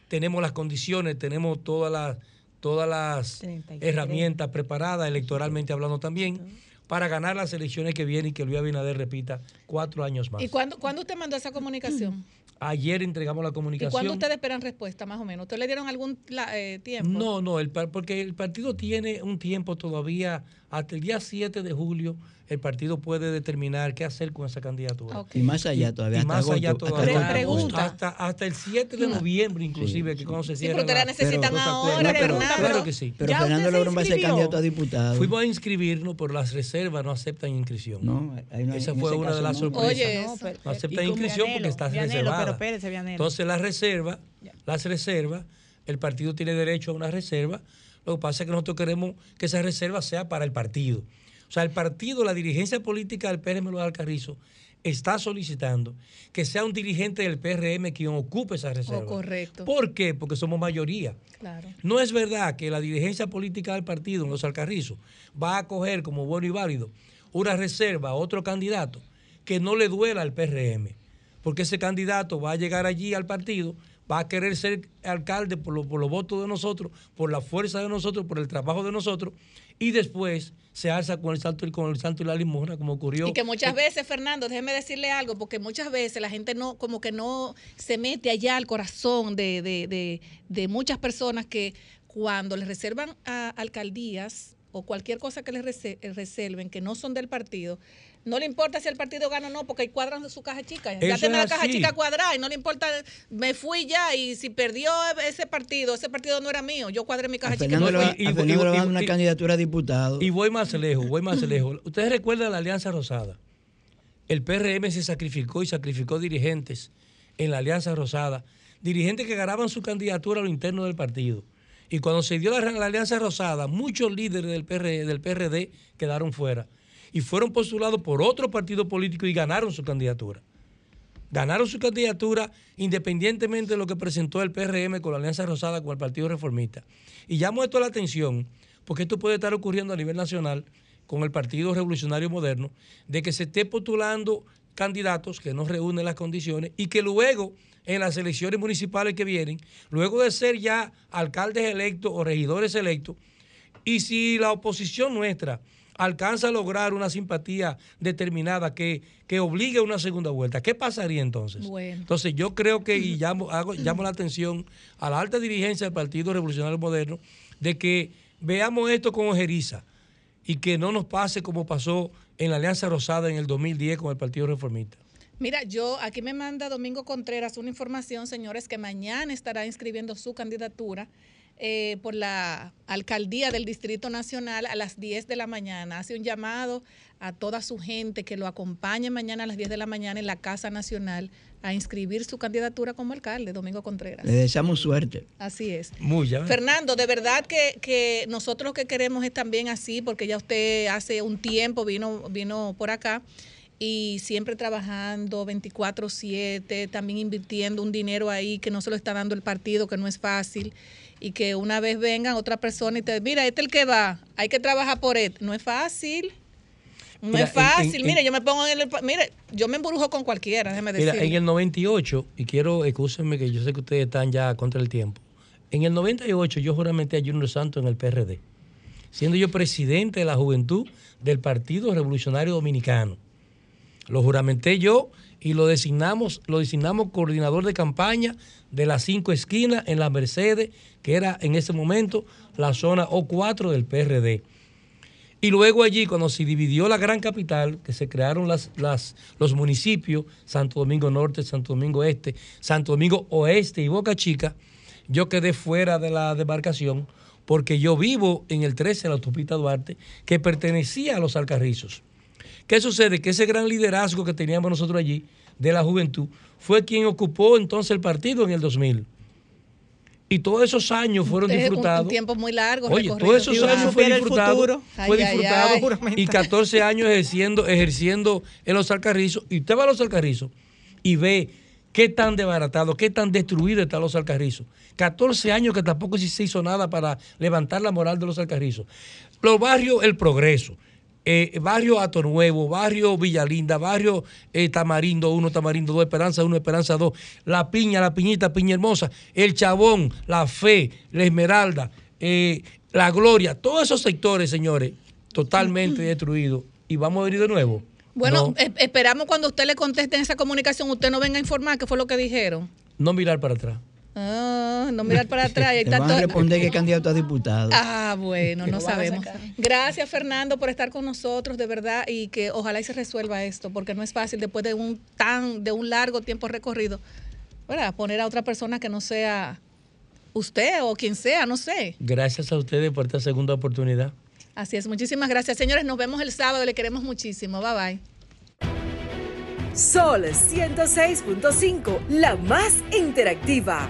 Tenemos las condiciones, tenemos todas las, todas las 33. herramientas preparadas, electoralmente hablando también, para ganar las elecciones que vienen y que Luis Abinader repita cuatro años más. ¿Y cuándo, cuándo usted mandó esa comunicación? Ayer entregamos la ¿Y comunicación. cuándo ustedes esperan respuesta, más o menos? ¿Ustedes le dieron algún la- eh, tiempo? No, no, el, porque el partido tiene un tiempo todavía, hasta el día 7 de julio, el partido puede determinar qué hacer con esa candidatura. Y más allá todavía, Y hasta más allá agosto, hasta todavía. agosto. Pregunta. Hasta, hasta el 7 de noviembre, inclusive, que cuando se Sí, cierra. pero ustedes la necesitan Pero- ahora, No, pero- claro pero- que sí. Pero Fernando Lebrón va a ser candidato a diputado. Fuimos a inscribirnos, pero las reservas no aceptan inscripción. No, hay una- Esa fue una de las no. sorpresas. Oye, no, eso. pero- aceptan inscripción Vianelo, porque está Vianelo, reservada. pero. Entonces las reservas, las reservas, el partido tiene derecho a una reserva. Lo que pasa es que nosotros queremos que esa reserva sea para el partido. O sea, el partido, la dirigencia política del PRM Los Alcarrizo está solicitando que sea un dirigente del PRM quien ocupe esa reserva. Oh, correcto. ¿Por qué? Porque somos mayoría. Claro. No es verdad que la dirigencia política del partido en los Alcarrizos va a coger como bueno y válido una reserva a otro candidato que no le duela al PRM, porque ese candidato va a llegar allí al partido, va a querer ser alcalde por, lo- por los votos de nosotros, por la fuerza de nosotros, por el trabajo de nosotros, y después se alza con el santo y con el santo y la limosna, como ocurrió. Y que muchas veces, Fernando, déjeme decirle algo, porque muchas veces la gente no, como que no se mete allá al corazón de, de, de, de muchas personas que cuando les reservan a alcaldías o cualquier cosa que les rese- reserven que no son del partido, no le importa si el partido gana o no, porque ahí cuadran su caja chica. Ya Eso tiene la caja así. chica cuadrada y no le importa, me fui ya y si perdió ese partido, ese partido no era mío, yo cuadré mi caja A chica. Fernando, le va- y- y- una y- candidatura a diputado. Y voy más lejos, voy más lejos. Ustedes recuerdan la Alianza Rosada. El PRM se sacrificó y sacrificó dirigentes en la Alianza Rosada, dirigentes que ganaban su candidatura a lo interno del partido. Y cuando se dio la, la Alianza Rosada, muchos líderes del, PR del PRD quedaron fuera y fueron postulados por otro partido político y ganaron su candidatura. Ganaron su candidatura independientemente de lo que presentó el PRM con la Alianza Rosada con el Partido Reformista. Y llamo esto la atención porque esto puede estar ocurriendo a nivel nacional con el Partido Revolucionario Moderno, de que se esté postulando candidatos que no reúnen las condiciones y que luego en las elecciones municipales que vienen, luego de ser ya alcaldes electos o regidores electos, y si la oposición nuestra alcanza a lograr una simpatía determinada que, que obligue a una segunda vuelta, ¿qué pasaría entonces? Bueno. Entonces yo creo que, y llamo, hago, llamo la atención a la alta dirigencia del Partido Revolucionario Moderno, de que veamos esto con ojeriza y que no nos pase como pasó en la Alianza Rosada en el 2010 con el Partido Reformista. Mira, yo aquí me manda Domingo Contreras una información, señores, que mañana estará inscribiendo su candidatura eh, por la alcaldía del Distrito Nacional a las 10 de la mañana. Hace un llamado a toda su gente que lo acompañe mañana a las 10 de la mañana en la Casa Nacional a inscribir su candidatura como alcalde, Domingo Contreras. Le deseamos suerte. Así es. Muy ya. Fernando, de verdad que, que nosotros lo que queremos es también así, porque ya usted hace un tiempo vino, vino por acá y siempre trabajando 24/7, también invirtiendo un dinero ahí que no se lo está dando el partido, que no es fácil, y que una vez vengan otra persona y te mira, este es el que va, hay que trabajar por él. No es fácil. No Mira, es fácil. en- en- mire, yo me pongo en el... Mire, yo me embrujo con cualquiera, déjeme decir. Mira, en el 98, y quiero, excúsenme que yo sé que ustedes están ya contra el tiempo. En el 98 yo juramenté a Junior Santos en el PRD, siendo yo presidente de la juventud del Partido Revolucionario Dominicano. Lo juramenté yo y lo designamos, lo designamos coordinador de campaña de las cinco esquinas en la Mercedes, que era en ese momento la zona O4 del PRD. Y luego allí, cuando se dividió la gran capital, que se crearon las, las, los municipios, Santo Domingo Norte, Santo Domingo Este, Santo Domingo Oeste y Boca Chica, yo quedé fuera de la demarcación porque yo vivo en el 13 de la autopista Duarte, que pertenecía a los Alcarrizos. ¿Qué sucede? Que ese gran liderazgo que teníamos nosotros allí, de la juventud, fue quien ocupó entonces el partido en el 2000. Y todos esos años fueron un- disfrutados. Un tiempo muy largo. Oye, todos esos años fue disfrutado, fue Ay, ay, disfrutado ay. y 14 años ejerciendo, ejerciendo en los Alcarrizos. Y usted va a los Alcarrizos y ve qué tan desbaratado, qué tan destruido están los Alcarrizos. 14 años que tampoco se hizo nada para levantar la moral de los Alcarrizos. Los barrios, el progreso. Eh, barrio Ato Nuevo, barrio Villalinda, barrio eh, Tamarindo 1, Tamarindo 2, Esperanza 1, Esperanza 2, La Piña, La Piñita, Piña Hermosa, El Chabón, La Fe, La Esmeralda, eh, La Gloria, todos esos sectores, señores, totalmente destruidos. Y vamos a venir de nuevo. Bueno, no, esperamos cuando usted le conteste en esa comunicación, usted no venga a informar qué fue lo que dijeron. no mirar para atrás. Ah, no mirar para atrás. y hay Te van a tanto- responder candidato a diputado. Ah, bueno, no sabemos. Gracias, Fernando, por estar con nosotros, de verdad, y que ojalá y se resuelva esto, porque no es fácil después de un tan, de un largo tiempo recorrido, ¿verdad? Poner a otra persona que no sea usted o quien sea, no sé. Gracias a ustedes por esta segunda oportunidad. Así es, muchísimas gracias. Señores, nos vemos el sábado, le queremos muchísimo. Bye bye. Sol 106.5, la más interactiva.